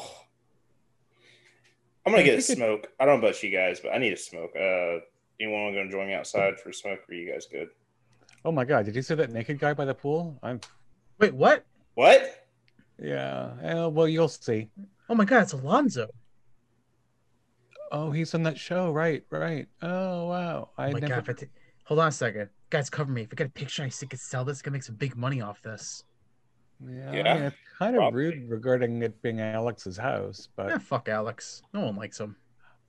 S6: I'm gonna get a smoke. I don't know about you guys, but I need a smoke. Uh, anyone want to join me outside for a smoke? Or are you guys good?
S4: Oh my god, did you see that naked guy by the pool? I'm
S3: Wait, what?
S6: What?
S4: yeah. eh, well, you'll see.
S3: Oh my god, it's Alonso.
S4: Oh, he's on that show, right? Right. Oh wow. I
S3: Oh my
S4: never.
S3: god, if hold on a second. Guys, cover me. If I get a picture, I think I could sell this. I can make some big money off this.
S4: Yeah,
S6: Yeah,
S4: I mean, it's kind of
S6: probably.
S4: rude regarding it being Alex's house, but
S3: Yeah, fuck Alex. No one likes him.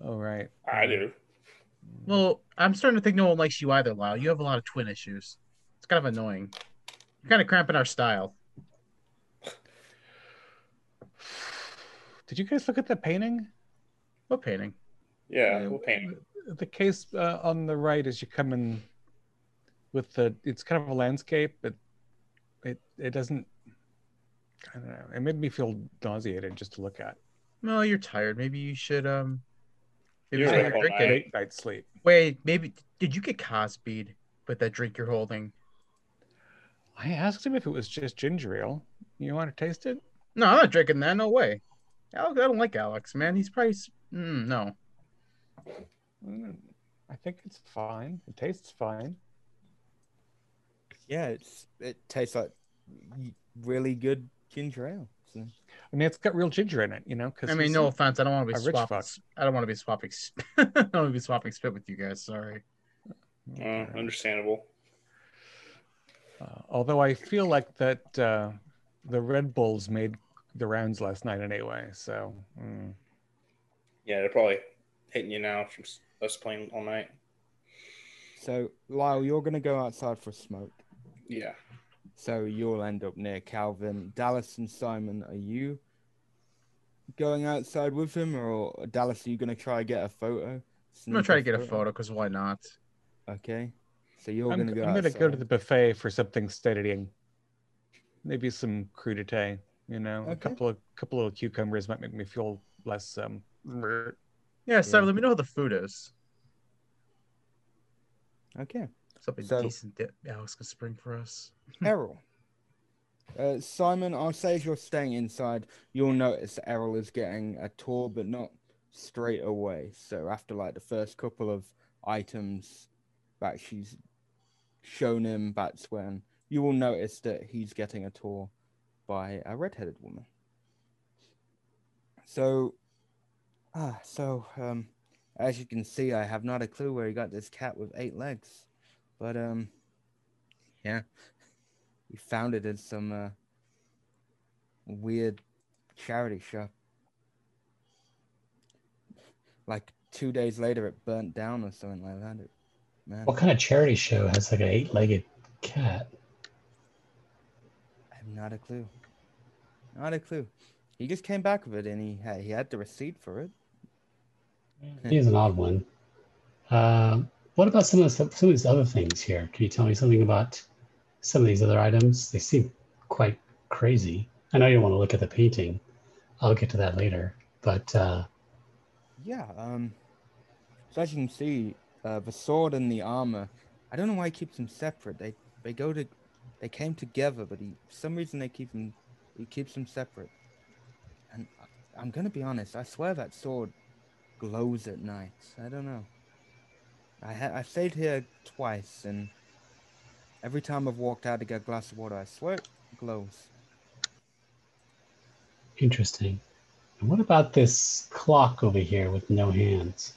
S4: oh right.
S6: I do.
S3: Well, I'm starting to think no one likes you either, Lyle. You have a lot of twin issues. It's kind of annoying. You're kind of cramping our style.
S4: Did you guys look at the painting?
S3: What painting?
S6: Yeah,
S4: Yeah,
S6: we'll paint.
S4: the case uh, on the right as you come in with the it's kind of a landscape but it it doesn't i don't know it made me feel nauseated just to look at
S3: No, you're tired. Maybe you should um. Maybe
S6: You're
S3: try
S6: right
S3: your
S6: all
S3: drink.
S6: night.
S3: it.
S4: late night sleep
S3: Wait, maybe did you get Cosby'd with that drink you're holding?
S4: i asked him if it was just ginger ale you want to taste it
S3: No, I'm not drinking that. No way. Alex, I don't like Alex, man. He's probably mm, no.
S4: Mm, i think it's fine it tastes fine
S2: Yeah, it's it tastes like really good ginger ale. So.
S4: i mean it's got real ginger in it you know because
S3: I mean, no offense. I don't want to be
S4: a rich
S3: swapping.
S4: fuck.
S3: s- I don't want to be swapping. I don't want to be swapping spit with you guys. Sorry.
S6: Uh, understandable.
S4: Uh, although I feel like that uh, the Red Bulls made the rounds last night anyway, so mm.
S6: Yeah, they're probably hitting you now from us playing all night.
S2: so Lyle, you're gonna go outside for a smoke.
S6: Yeah.
S2: So you'll end up near Calvin. Dallas and Simon, are you going outside with him, or Dallas? Are you gonna try to get a photo?
S3: I'm gonna try to get a photo because why not?
S2: Okay. So you're gonna go.
S4: I'm gonna go to the buffet for something steadying. Maybe some crudité, you know, a couple of couple of cucumbers might make me feel less um.
S3: Yeah, so
S2: Yeah.
S3: let me know how the food is.
S2: Okay.
S3: Something
S2: So-
S3: decent that Alex can spring for us.
S2: Errol. Uh, Simon, I'll say as you're staying inside, you'll notice Errol is getting a tour, but not straight away. So after like the first couple of items that she's shown him, that's when you will notice that he's getting a tour by a redheaded woman. So, ah, so um, as you can see, I have not a clue where he got this cat with eight legs, but um, yeah. We found it in some uh, weird charity shop. Like two days later, it burnt down or something like that. It, man,
S5: What kind of charity show has like an eight-legged cat?
S2: I have not a clue. Not a clue. He just came back with it, and he had he had the receipt for it.
S5: He's an odd one. Um, what about some of the, some of these other things here? Can you tell me something about some of these other items? They seem quite crazy. I know you want to look at the painting. I'll get to that later. But uh,
S2: Yeah. Um. So as you can see, uh, the sword and the armor. I don't know why he keeps them separate. They they go to, they came together, but he for some reason they keep them, he keeps them separate. And I- I'm gonna be honest. I swear that sword glows at night. I don't know. I ha- I stayed here twice, and every time I've walked out to get a glass of water, I swear it glows.
S5: interesting. And what about this clock over here with no hands?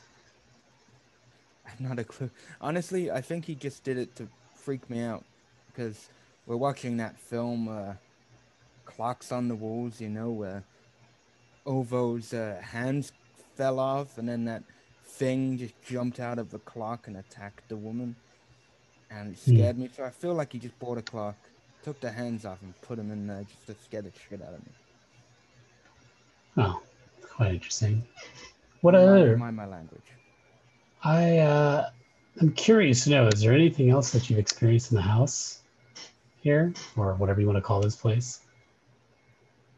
S2: I've not a clue. Honestly, I think he just did it to freak me out because we're watching that film, uh, Clocks on the Walls, you know, where Ovo's uh, hands fell off and then that thing just jumped out of the clock and attacked the woman. And
S5: Hmm.
S2: scared me, so I feel like he just bought a clock, took the hands off, and put them in there just to scare the shit out of me.
S5: Oh, quite interesting. What
S2: Mind-
S5: other?
S2: Mind my language.
S5: I uh, I'm curious to know. Is there anything else that you've experienced in the house here, or whatever you want to call this place?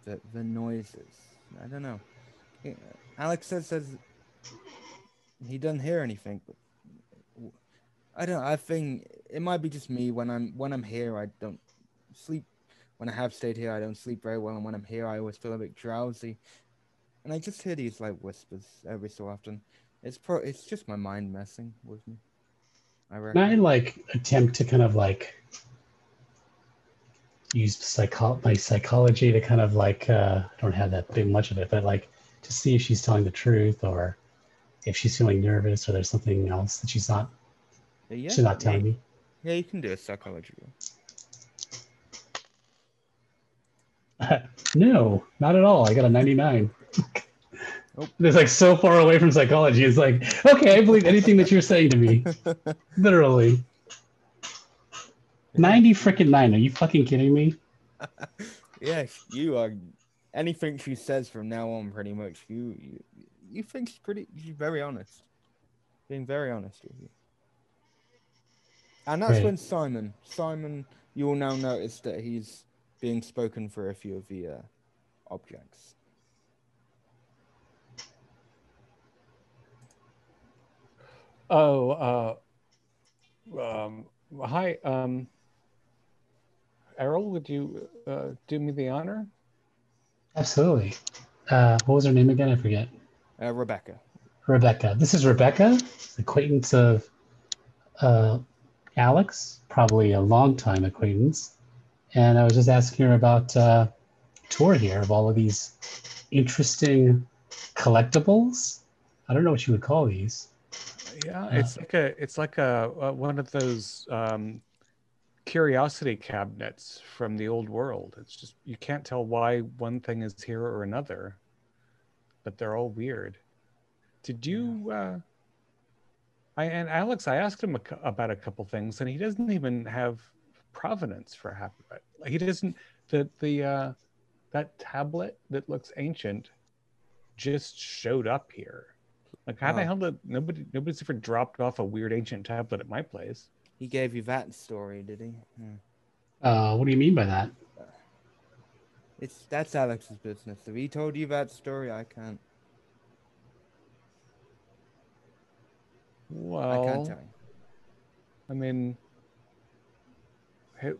S2: the the noises. I don't know. Alex says says he doesn't hear anything, but I don't. I think it might be just me when I'm when I'm here. I don't sleep. When I have stayed here, I don't sleep very well, and when I'm here, I always feel a bit drowsy. And I just hear these like whispers every so often. It's pro. It's just my mind messing with me. I reckon.
S5: I like attempt to kind of like use psycho- my psychology to kind of like uh, I don't have that big much of it, but like to see if she's telling the truth or if she's feeling nervous or there's something else that she's not
S2: yeah,
S5: she's not telling me.
S2: Yeah, you can do a psychology
S5: no, not at all. I got a 99.
S2: Nope.
S5: It's like so far away from psychology. It's like, okay, I believe anything that you're saying to me. Literally. 90 freaking 9. Are you fucking kidding me?
S2: Yeah, you are. Anything she says from now on, pretty much, you you, you think she's pretty. She's very honest. Being very honest with you. And that's
S5: Great.
S2: when Simon, Simon, you will now notice that he's being spoken for a few of the uh, objects.
S4: Oh, uh, um, hi, um, Errol, would you uh, do me the honor?
S5: Absolutely. Uh, what was her name again? I forget.
S2: Uh, Rebecca.
S5: Rebecca. This is Rebecca, acquaintance of uh, Alex, probably a long-time acquaintance. And I was just asking her about uh, tour here of all of these interesting collectibles. I don't know what you would call these.
S4: Yeah,
S5: Yeah.
S4: it's like a it's like a, uh one of those um, curiosity cabinets from the old world. It's just you can't tell why one thing is here or another, but they're all weird. Did you? Uh, I and Alex, I asked him a, about a couple things, and he doesn't even have provenance for half of it. Like, He doesn't. The the uh, that tablet that looks ancient just showed up here. Like how the
S2: Oh.
S4: hell did nobody nobody's ever dropped off a weird ancient tablet at my place?
S2: He gave you that story, did he? Hmm.
S5: Uh, what do you mean by that?
S2: It's that's Alex's business. If he told you that story, I can't.
S4: Well, I
S2: can't tell you.
S4: I mean,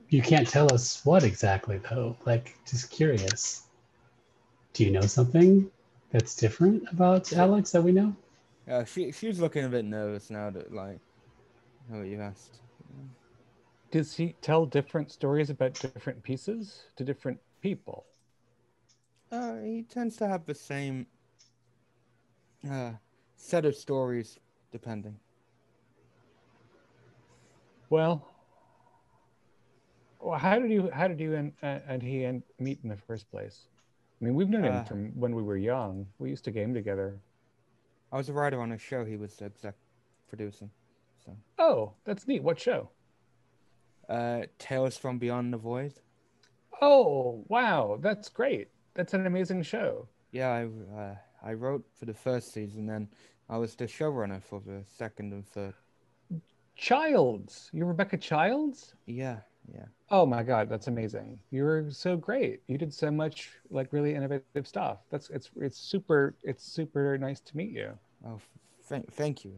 S5: You can't tell us what exactly, though. Like, just curious. Do you know something that's different about Alex that we know?
S2: Uh, she she's looking a bit nervous now that like, know what you asked.
S4: does he tell different stories about different pieces to different people?
S2: Uh, he tends to have the same uh set of stories, depending.
S4: Well, well how did you how did you and uh, and he and meet in the first place? I mean, we've known him
S2: Uh,
S4: from when we were young. We used to game together.
S2: I was a writer on a show he was exec producing. So,
S4: Oh, that's neat. What show?
S2: uh, Tales from Beyond the Void.
S4: Oh, wow, that's great. That's an amazing show.
S2: Yeah, I uh, I wrote for the first season, then I was the showrunner for the second and third.
S4: Childs, you Rebecca Childs?
S2: Yeah, yeah.
S4: Oh my God, that's amazing. You were so great. You did so much like really innovative stuff. That's it's it's super it's super nice to meet you.
S2: Oh, thank thank you.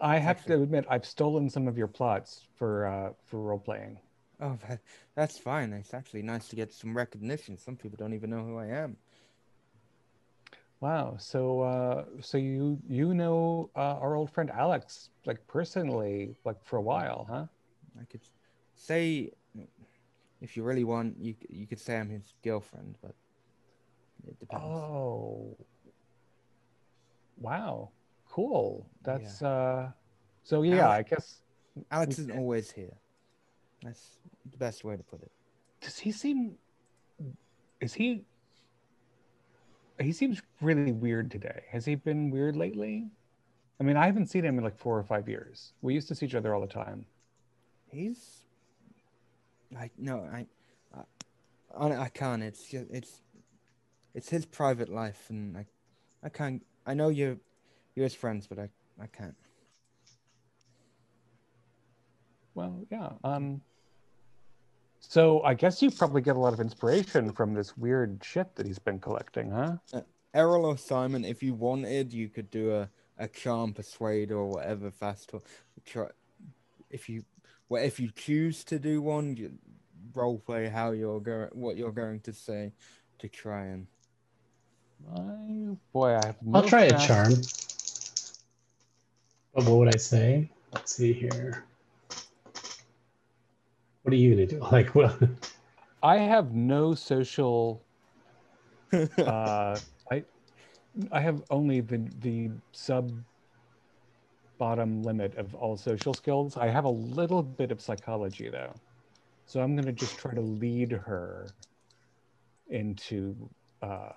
S4: I have
S2: Actually-
S4: to admit I've stolen some of your plots for uh for role playing.
S2: Oh, that, that's fine. It's actually nice to get some recognition. Some people don't even know who I am.
S4: Wow. So uh so you you know uh, our old friend Alex like personally like for a while, huh?
S2: I could say, if you really want, you you could say I'm his girlfriend, but it depends.
S4: Oh. Wow. Cool. That's uh so yeah,
S2: Alex-
S4: I guess
S2: Alex isn't always here. That's the best way to put it.
S4: does he seem is he he seems really weird today has he been weird lately i mean i haven't seen him in like four or five years we used to see each other all the time
S2: He's like no, I, I, I I can't. It's just it's, it's his private life, and I, I can't. I know you're, you're his friends, but I, I can't.
S4: Well yeah um so i guess you probably get a lot of inspiration from this weird shit that he's been collecting huh
S2: Errol or Simon, if you wanted, you could do a, a charm, persuade, or whatever fast talk. If you, well, if you choose to do one, you role play how you're going, what you're going to say, to try and.
S4: I, boy i have
S5: I'll
S4: no
S5: try a charm. But what would I say? Let's see here. What are you gonna do? Like, what?
S4: i have no social uh, I I have only the the sub bottom limit of all social skills. I have a little bit of psychology though, so I'm gonna just try to lead her into uh,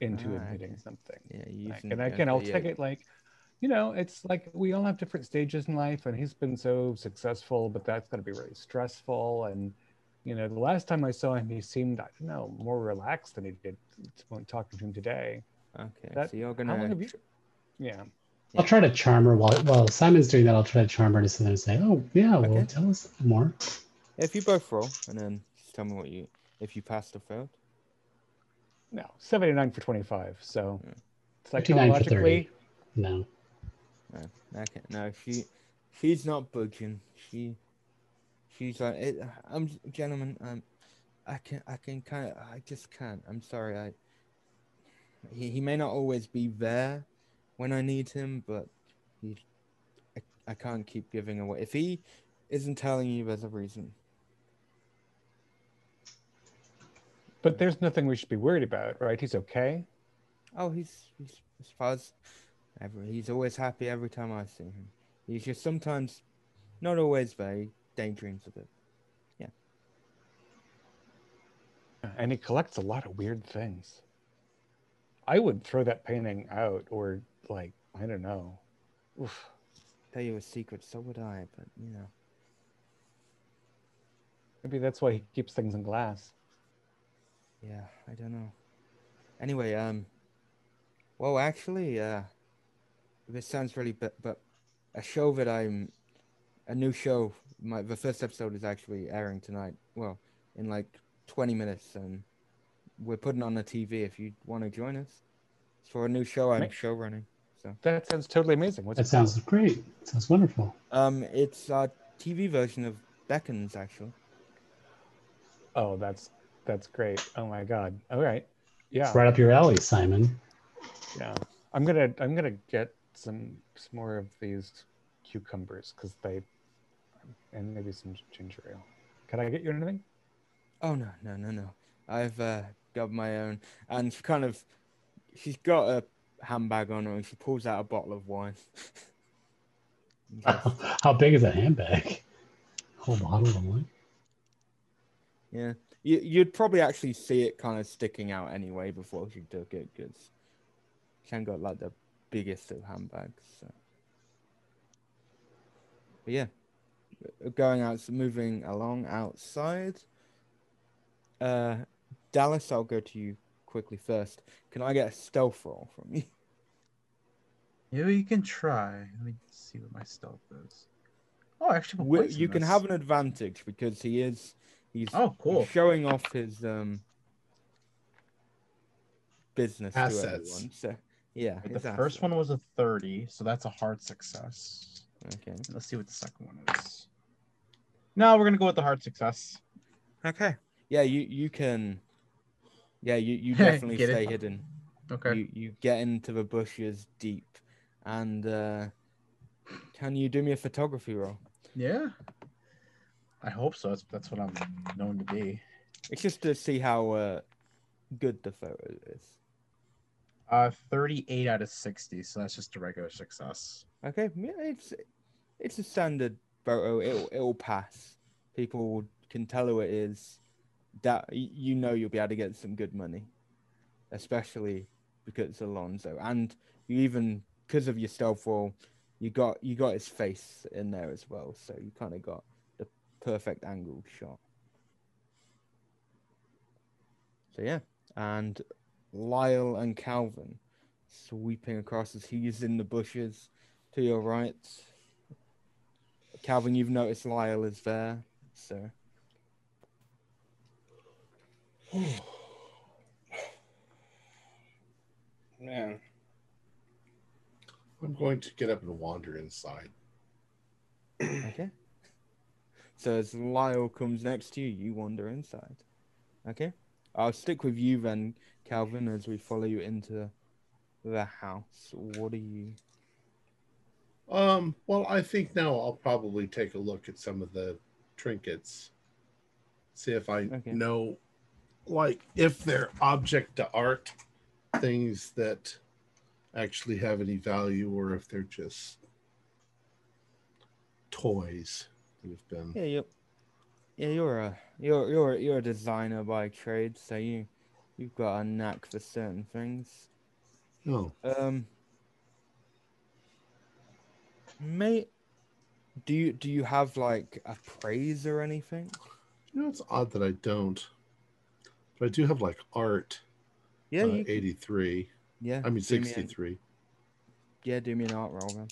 S4: into
S2: Ah,
S4: admitting
S2: okay.
S4: something.
S2: Yeah,
S4: Like,
S2: using,
S4: and again, I'll
S2: okay,
S4: take it like, you know, it's like we all have different stages in life, and he's been so successful, but that's going to be really stressful. And you know, the last time I saw him, he seemed, I don't know, more relaxed than he did when talking to him today.
S2: Okay,
S4: That-
S2: so you're
S4: How long
S2: gonna
S4: have you? Yeah.
S5: I'll try to charm her while while Simon's doing that. I'll try to charm her to sit there and say, "Oh yeah, well,
S2: Okay.
S5: tell us more."
S2: If you both roll, and then just tell me what you if you passed or failed.
S4: No, 79 for 25. So
S2: Yeah.
S5: 59 for 30.
S4: psychologically,
S5: No,
S2: No, okay, no, she, she's not budging. She, she's like, it, I'm gentlemen. Um, I can, I can kind of, I just can't. I'm sorry. I, he, he may not always be there when I need him, but he, I, I can't keep giving away. If he isn't telling you, there's a reason.
S4: but there's nothing we should be worried about, right? He's okay.
S2: Oh, he's, he's as far as ever. He's always happy every time I see him. He's just sometimes, not always very daydreams a bit. Yeah.
S4: And he collects a lot of weird things. I would throw that painting out or like, I don't know. Oof.
S2: Tell you a secret, so would I, but you know.
S4: Maybe that's why he keeps things in glass.
S2: Yeah, I don't know. Anyway, um, well, actually, uh, this sounds really, but but a show that I'm, a new show. My the first episode is actually airing tonight. Well, in like 20 minutes, and we're putting on the TV. If you want to join us, it's for a new show I'm show running. So,
S4: That sounds totally amazing. What's
S5: that
S4: it called?
S5: sounds great. Sounds wonderful.
S2: um, it's a TV version of Beckons actually.
S4: Oh, that's that's great. Oh my god. All right. Yeah.
S5: It's right up your alley, Simon.
S4: Yeah. I'm gonna I'm gonna get some some more of these cucumbers because they and maybe some ginger ale. Can I get you anything?
S2: Oh no, no, no, no. I've uh, got my own, and she kind of, she's got a handbag on her, and she pulls out a bottle of wine.
S5: How big is that handbag? Whole bottle of wine.
S2: yeah, you, you'd probably actually see it kind of sticking out anyway before she took it, because she ain't got like the biggest of handbags. So. But yeah, going out, moving along outside. Uh, Dallas, I'll go to you quickly first. Can I get a stealth roll from you?
S3: Yeah, you can try. Let me see what my stealth is. Oh, actually, have a
S2: Wi-
S3: points in
S2: you can
S3: this.
S2: have an advantage because he is he's
S3: Oh, cool.
S2: showing off his um business
S1: Assets.
S2: to everyone. So yeah,
S3: The
S2: his
S3: first one was a 30, so that's a hard success.
S2: Okay.
S3: Let's see what the second one is. No, we're gonna go with the hard success.
S2: Okay. Yeah, you you can. Yeah, you you definitely
S3: Get it?
S2: stay hidden.
S3: Okay.
S2: You you get into the bushes deep, and uh can you do me a photography roll?
S3: Yeah. I hope so. That's, that's what I'm known to be.
S2: It's just to see how uh good the photo is.
S3: Uh, 38 out of 60, so that's just a regular success.
S2: Okay, yeah, it's it's a standard photo. It'll it'll pass. People can tell who it is. That you know you'll be able to get some good money, especially because it's Alonso, and you even because of your stealth roll, you got you got his face in there as well, so you kind of got the perfect angle shot. So yeah, and Lyle and Calvin sweeping across as he's in the bushes to your right. Calvin, you've noticed Lyle is there, so
S6: Man,
S1: I'm going to get up and wander inside.
S2: okay. So as Lyle comes next to you, you wander inside. Okay. I'll stick with you then, Calvin, as we follow you into the house. What are you?
S1: Um, well, I think now I'll probably take a look at some of the trinkets. See if I
S2: Okay.
S1: know like if they're object to art things that actually have any value or if they're just toys that have been
S2: Yeah, you. Yeah, you're a you're you're you're a designer by trade, so you you've got a knack for certain things.
S1: oh
S2: Um, mate, do you do you have like a praise or anything?
S1: you know it's odd that I don't. But I do have like art
S2: Yeah,
S1: uh, 83.
S2: yeah.
S1: I mean
S2: me
S1: 63.
S2: yeah, do me an art roll then.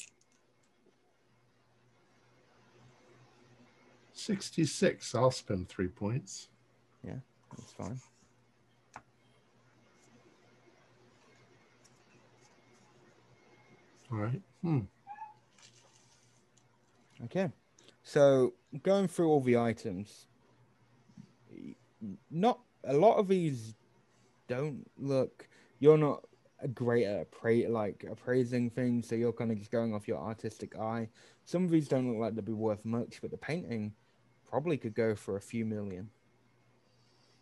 S1: 66. I'll spend three points.
S2: Yeah, that's fine.
S1: All right. Hmm.
S2: Okay. So going through all the items, not a lot of these don't look. You're not a great at appra- like appraising things, so you're kind of just going off your artistic eye. Some of these don't look like they'd be worth much, but the painting probably could go for a few million.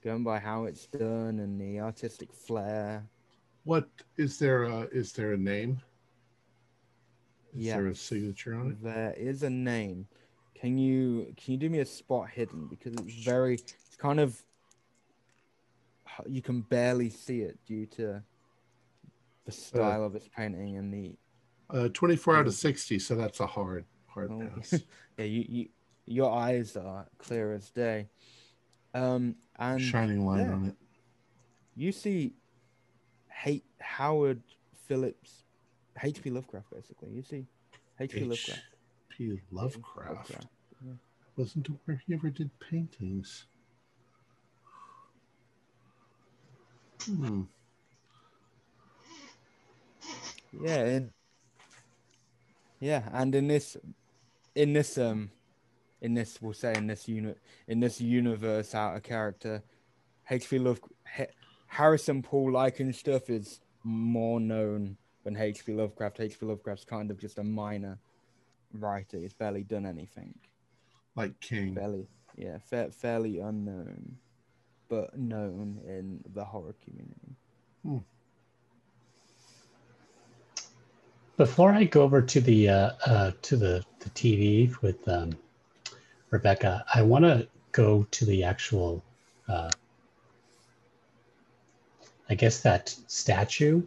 S2: Going by how it's done and the artistic flair.
S1: What is there? A, is there a name? Is
S2: Yeah.
S1: there a signature on it?
S2: There is a name. Can you can you do me a spot hidden because it's very it's kind of you can barely see it due to the style of its painting and the
S1: Uh, 24 out of 60. So that's a hard, hard
S2: Oh,
S1: pass.
S2: yeah you, you your eyes are clear as day. Um and
S1: Shining light
S2: yeah.
S1: on it.
S2: you see hate Howard Phillips H.P. Lovecraft basically. You see H.P. Lovecraft.
S1: H.P. Lovecraft.
S2: yeah.
S1: Wasn't aware he ever did paintings. Hmm.
S2: Yeah, and yeah, and in this, in this um, in this we'll say in this unit in this universe out of character, H.P. Love H- Harrison Paul Lycan stuff is more known than H.P. Lovecraft. H.P. Lovecraft's kind of just a minor writer. He's barely done anything.
S1: Like King.
S2: barely yeah, fa- fairly unknown, but known in the horror community.
S5: Before I go over to the uh, uh, to the, the TV with um, Rebecca, I want to go to the actual, uh, I guess that statue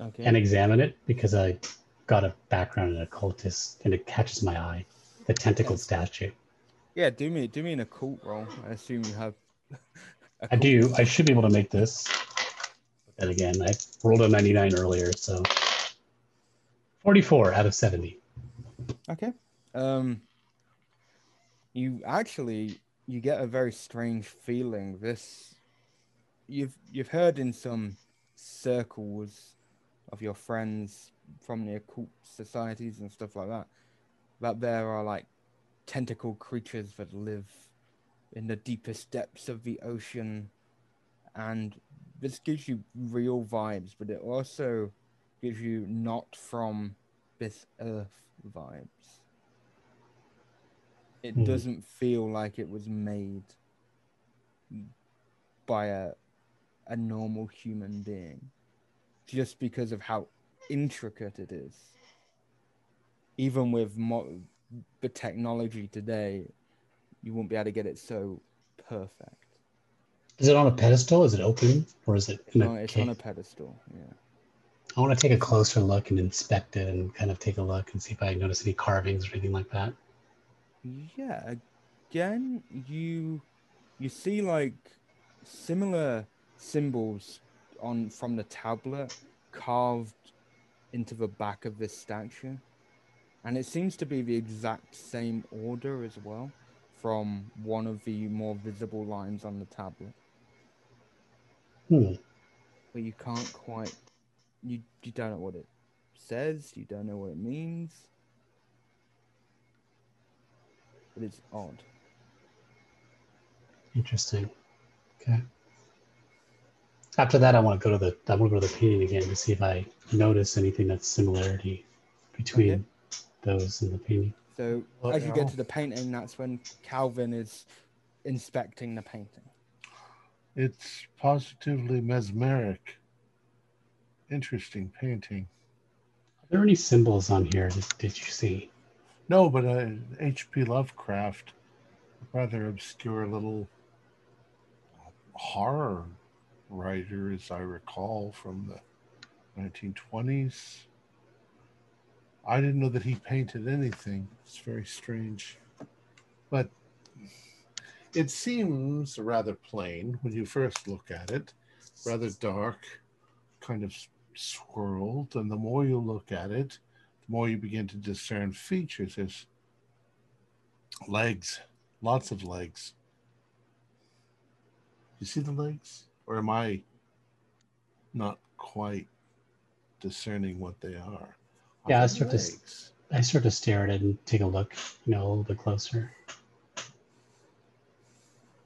S2: Okay.
S5: and examine it because I got a background in occultist and it catches my eye. The tentacle statue.
S2: yeah, do me do me an occult roll. I assume you have.
S5: I do. I should be able to make this. But then again, I rolled a 99 earlier, so 44 out of 70.
S2: Okay. Um you actually you get a very strange feeling. This you've you've heard in some circles of your friends from the occult societies and stuff like that that there are like tentacle creatures that live in the deepest depths of the ocean and this gives you real vibes but it also gives you not from this earth vibes. It
S5: Hmm.
S2: doesn't feel like it was made by a a normal human being just because of how intricate it is. Even with mo- the technology today, you won't be able to get it so perfect.
S5: Is it on a pedestal? Is it open? Or is it
S2: It's,
S5: in
S2: on,
S5: a
S2: it's
S5: cave?
S2: on a pedestal. Yeah.
S5: I want to take a closer look and inspect it and kind of take a look and see if I notice any carvings or anything like that.
S2: Yeah, again, you you see like similar symbols on from the tablet carved into the back of this statue. And it seems to be the exact same order as well from one of the more visible lines on the tablet.
S5: Hmm.
S2: But you can't quite you you don't know what it says, you don't know what it means. But it's odd.
S5: Interesting. Okay. After that, I want to go to the I want to go to the painting again to see if I notice anything that's similarity between
S2: Okay.
S5: those and the painting.
S2: So
S1: What
S2: as you get
S1: now?
S2: to the painting, that's when Calvin is inspecting the painting.
S1: It's positively mesmeric. Interesting painting.
S5: Are there any symbols on here? Did, did you see?
S1: No, but uh, H.P. Lovecraft, rather obscure little horror writer, as I recall, from the 1920s. I didn't know that he painted anything. It's very strange. But it seems rather plain when you first look at it, rather dark, kind of swirled, and the more you look at it, more you begin to discern features. There's legs, lots of legs. You see the legs? Or am I not quite discerning what they are?
S5: Yeah,
S1: Are
S5: I
S1: they
S5: start to? I start to stare at it and take a look, you know, a little bit closer.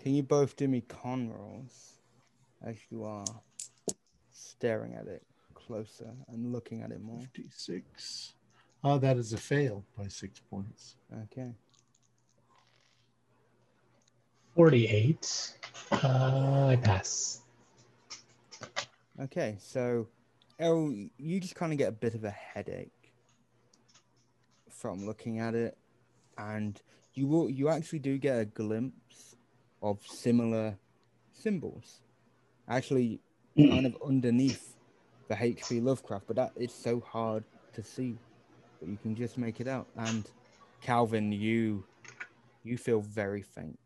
S2: Can you both do me con rolls as you are staring at it closer and looking at it more?
S1: 56. Oh, that is a fail by six points.
S2: Okay.
S5: 48. Uh, I pass.
S2: Okay, so El, you just kind of get a bit of a headache from looking at it, and you will you actually do get a glimpse of similar symbols, actually kind of underneath the H.P. Lovecraft, but that is so hard to see, but you can just make it out. And Calvin, you you feel very faint,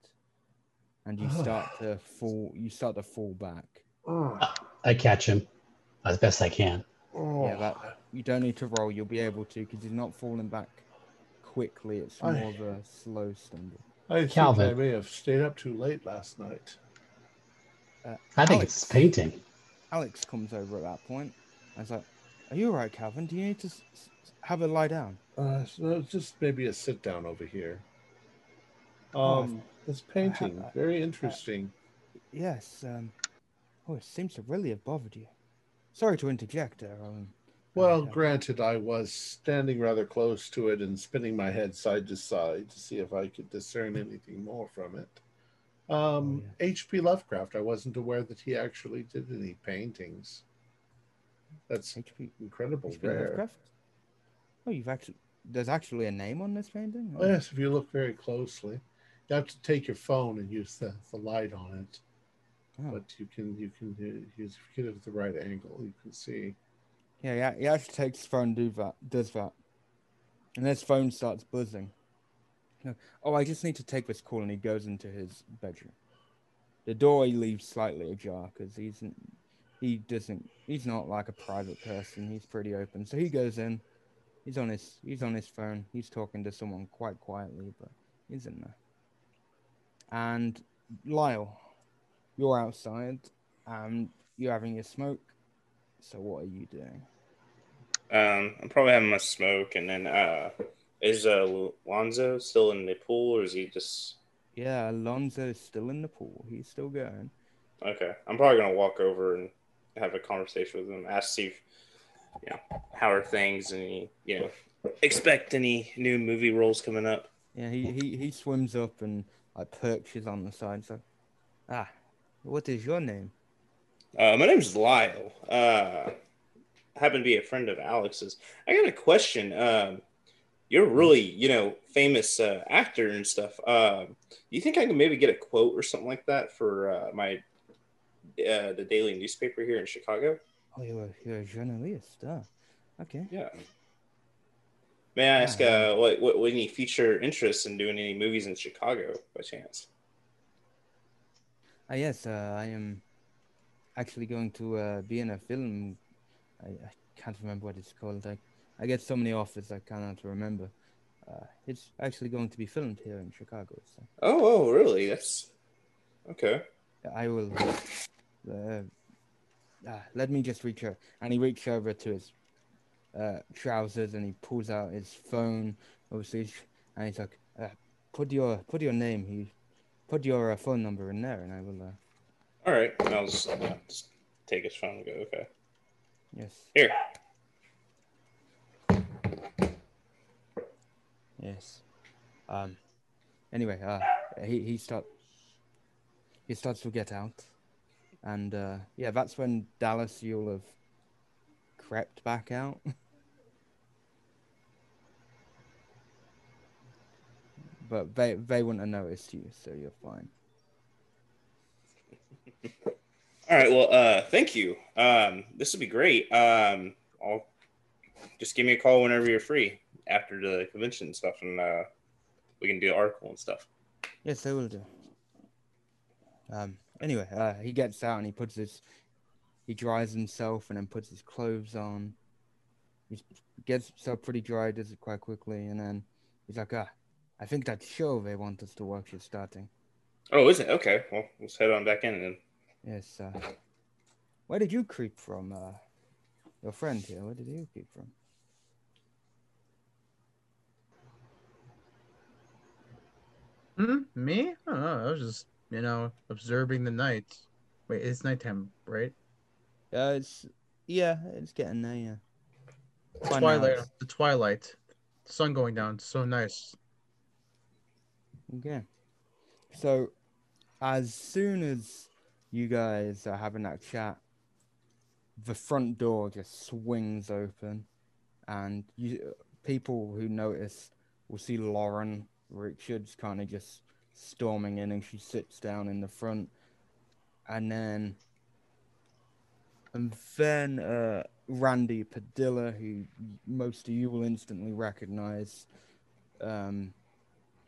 S2: and you start to fall. You start to fall back.
S1: Oh,
S5: I catch him as best I can.
S2: Yeah, that you don't need to roll. You'll be able to because he's not falling back quickly. It's
S1: I-
S2: more of a slow stumble.
S1: I think I may have stayed up too late last night.
S5: I think
S2: Alex.
S5: it's painting.
S2: Alex comes over at that point. I was like, "Are you all right, Calvin? Do you need to s- s- have a lie down?"
S1: Uh, so just maybe a sit down over here.
S2: Oh,
S1: Um, this painting,
S2: uh,
S1: very interesting.
S2: Yes. Um. Oh, it seems to really have bothered you. Sorry to interject there. Um,
S1: Well,
S2: uh,
S1: granted, I was standing rather close to it and spinning my head side to side to see if I could discern anything more from it. Um,
S2: Oh,
S1: H.P. Lovecraft, I wasn't aware that he actually did any paintings. That's
S2: H.P.
S1: incredible,
S2: H.P.
S1: rare.
S2: Lovecraft. Oh, you've actually. There's actually a name on this painting.
S1: Oh, yes, if you look very closely, you have to take your phone and use the, the light on it.
S2: Oh.
S1: But you can you can uh, use if you get it at the right angle, you can see.
S2: Yeah, yeah, he actually takes his phone, do that, does that, and his phone starts buzzing. Oh, I just need to take this call, and he goes into his bedroom. The door he leaves slightly ajar because he's he doesn't he's not like a private person. He's pretty open, so he goes in. He's on his he's on his phone. He's talking to someone quite quietly, but he's in there. And Lyle, you're outside, and you're having your smoke. So what are you doing?
S6: Um, I'm probably having my smoke, and then uh, is uh Lonzo still in the pool, or is he just
S2: Yeah, Alonso's still in the pool. He's still going.
S6: okay? I'm probably gonna walk over and have a conversation with him, ask see if you know how are things, and he, you know expect any new movie roles coming up.
S2: Yeah, he, he, he swims up and like perches on the side. So, ah, what is your name?
S6: Uh, my name's Lyle. Uh, happen to be a friend of Alex's. I got a question. Um, you're really, you know, famous uh, actor and stuff. Um, do you think I can maybe get a quote or something like that for uh, my uh, the daily newspaper here in Chicago?
S2: Oh, you're a, you're a journalist. Ah, okay.
S6: Yeah. May I ask uh, what, what what any future interest in doing any movies in Chicago by chance?
S2: Ah, yes, uh, I am actually going to uh, be in a film. I, I can't remember what it's called. I, I get so many offers I cannot remember. Uh, it's actually going to be filmed here in Chicago. So.
S6: Oh, oh, really? That's okay.
S2: I will. Uh, ah, let me just reach over. And he reaches over to his uh, trousers and he pulls out his phone, obviously, and he's like, uh, "Put your put your name. He put your uh, phone number in there, and I will." Uh,
S6: All right, and I'll just, uh, just take his phone and go. Okay,
S2: yes,
S6: here.
S2: yes. Um. Anyway, uh, he he start he starts to get out, and uh, yeah, that's when Dallas you'll have crept back out. but they they wouldn't have noticed you, so you're fine.
S6: All right. Well, uh, thank you. Um, this would be great. Um, I'll just give me a call whenever you're free after the convention and stuff, and uh, we can do the article and stuff.
S2: Yes, I will do. Um. Anyway, uh, he gets out and he puts his he dries himself and then puts his clothes on. He gets himself pretty dry, does it quite quickly, and then he's like, ah, I think that show they want us to watch is starting.
S6: Oh, is it? Okay. Well, let's head on back in then.
S2: Yes, uh, where did you creep from? Uh, your friend here, where did you creep from?
S3: Hmm? Me? I don't know. I was just, you know, observing the night. Wait, it's nighttime, right?
S2: Uh, it's yeah, it's getting there. Yeah.
S3: Twilight. The twilight. Sun going down. So nice.
S2: Okay. So, as soon as you guys are having that chat, the front door just swings open, and you people who notice will see Lauren Richards kind of just storming in, and she sits down in the front, and then and then uh, Randy Padilla, who most of you will instantly recognize. Um,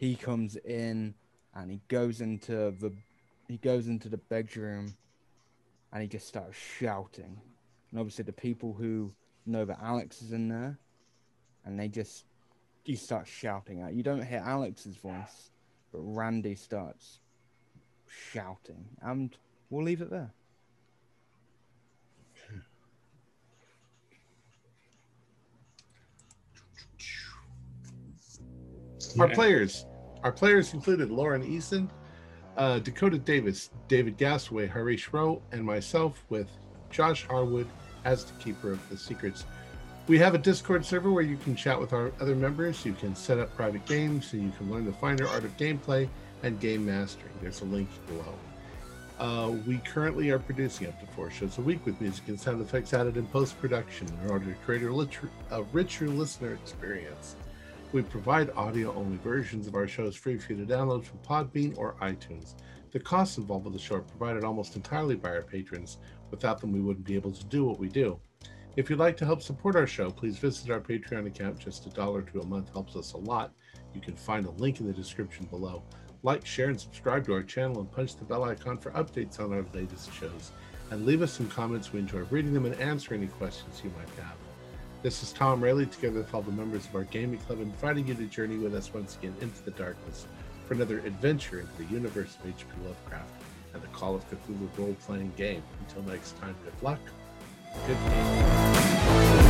S2: he comes in and he goes into the he goes into the bedroom and he just starts shouting and obviously the people who know that alex is in there and they just he starts shouting out you don't hear alex's voice but randy starts shouting and we'll leave it there
S1: Our players, our players included Lauren Easton, uh, Dakota Davis, David Gasaway, Harish Rowe, and myself, with Josh Harwood as the keeper of the secrets. We have a Discord server where you can chat with our other members. You can set up private games, and you can learn the finer art of gameplay and game mastering. There's a link below. Uh, we currently are producing up to four shows a week with music and sound effects added in post production in order to create a, liter- a richer listener experience. We provide audio only versions of our shows free for you to download from Podbean or iTunes. The costs involved with the show are provided almost entirely by our patrons. Without them, we wouldn't be able to do what we do. If you'd like to help support our show, please visit our Patreon account. Just a dollar to a month helps us a lot. You can find a link in the description below. Like, share, and subscribe to our channel and punch the bell icon for updates on our latest shows. And leave us some comments. We enjoy reading them and answering any questions you might have. This is Tom Rayleigh, together with all the members of our gaming club, inviting you to journey with us once again into the darkness for another adventure into the universe of H.P. Lovecraft and the Call of Cthulhu role playing game. Until next time, good luck, good.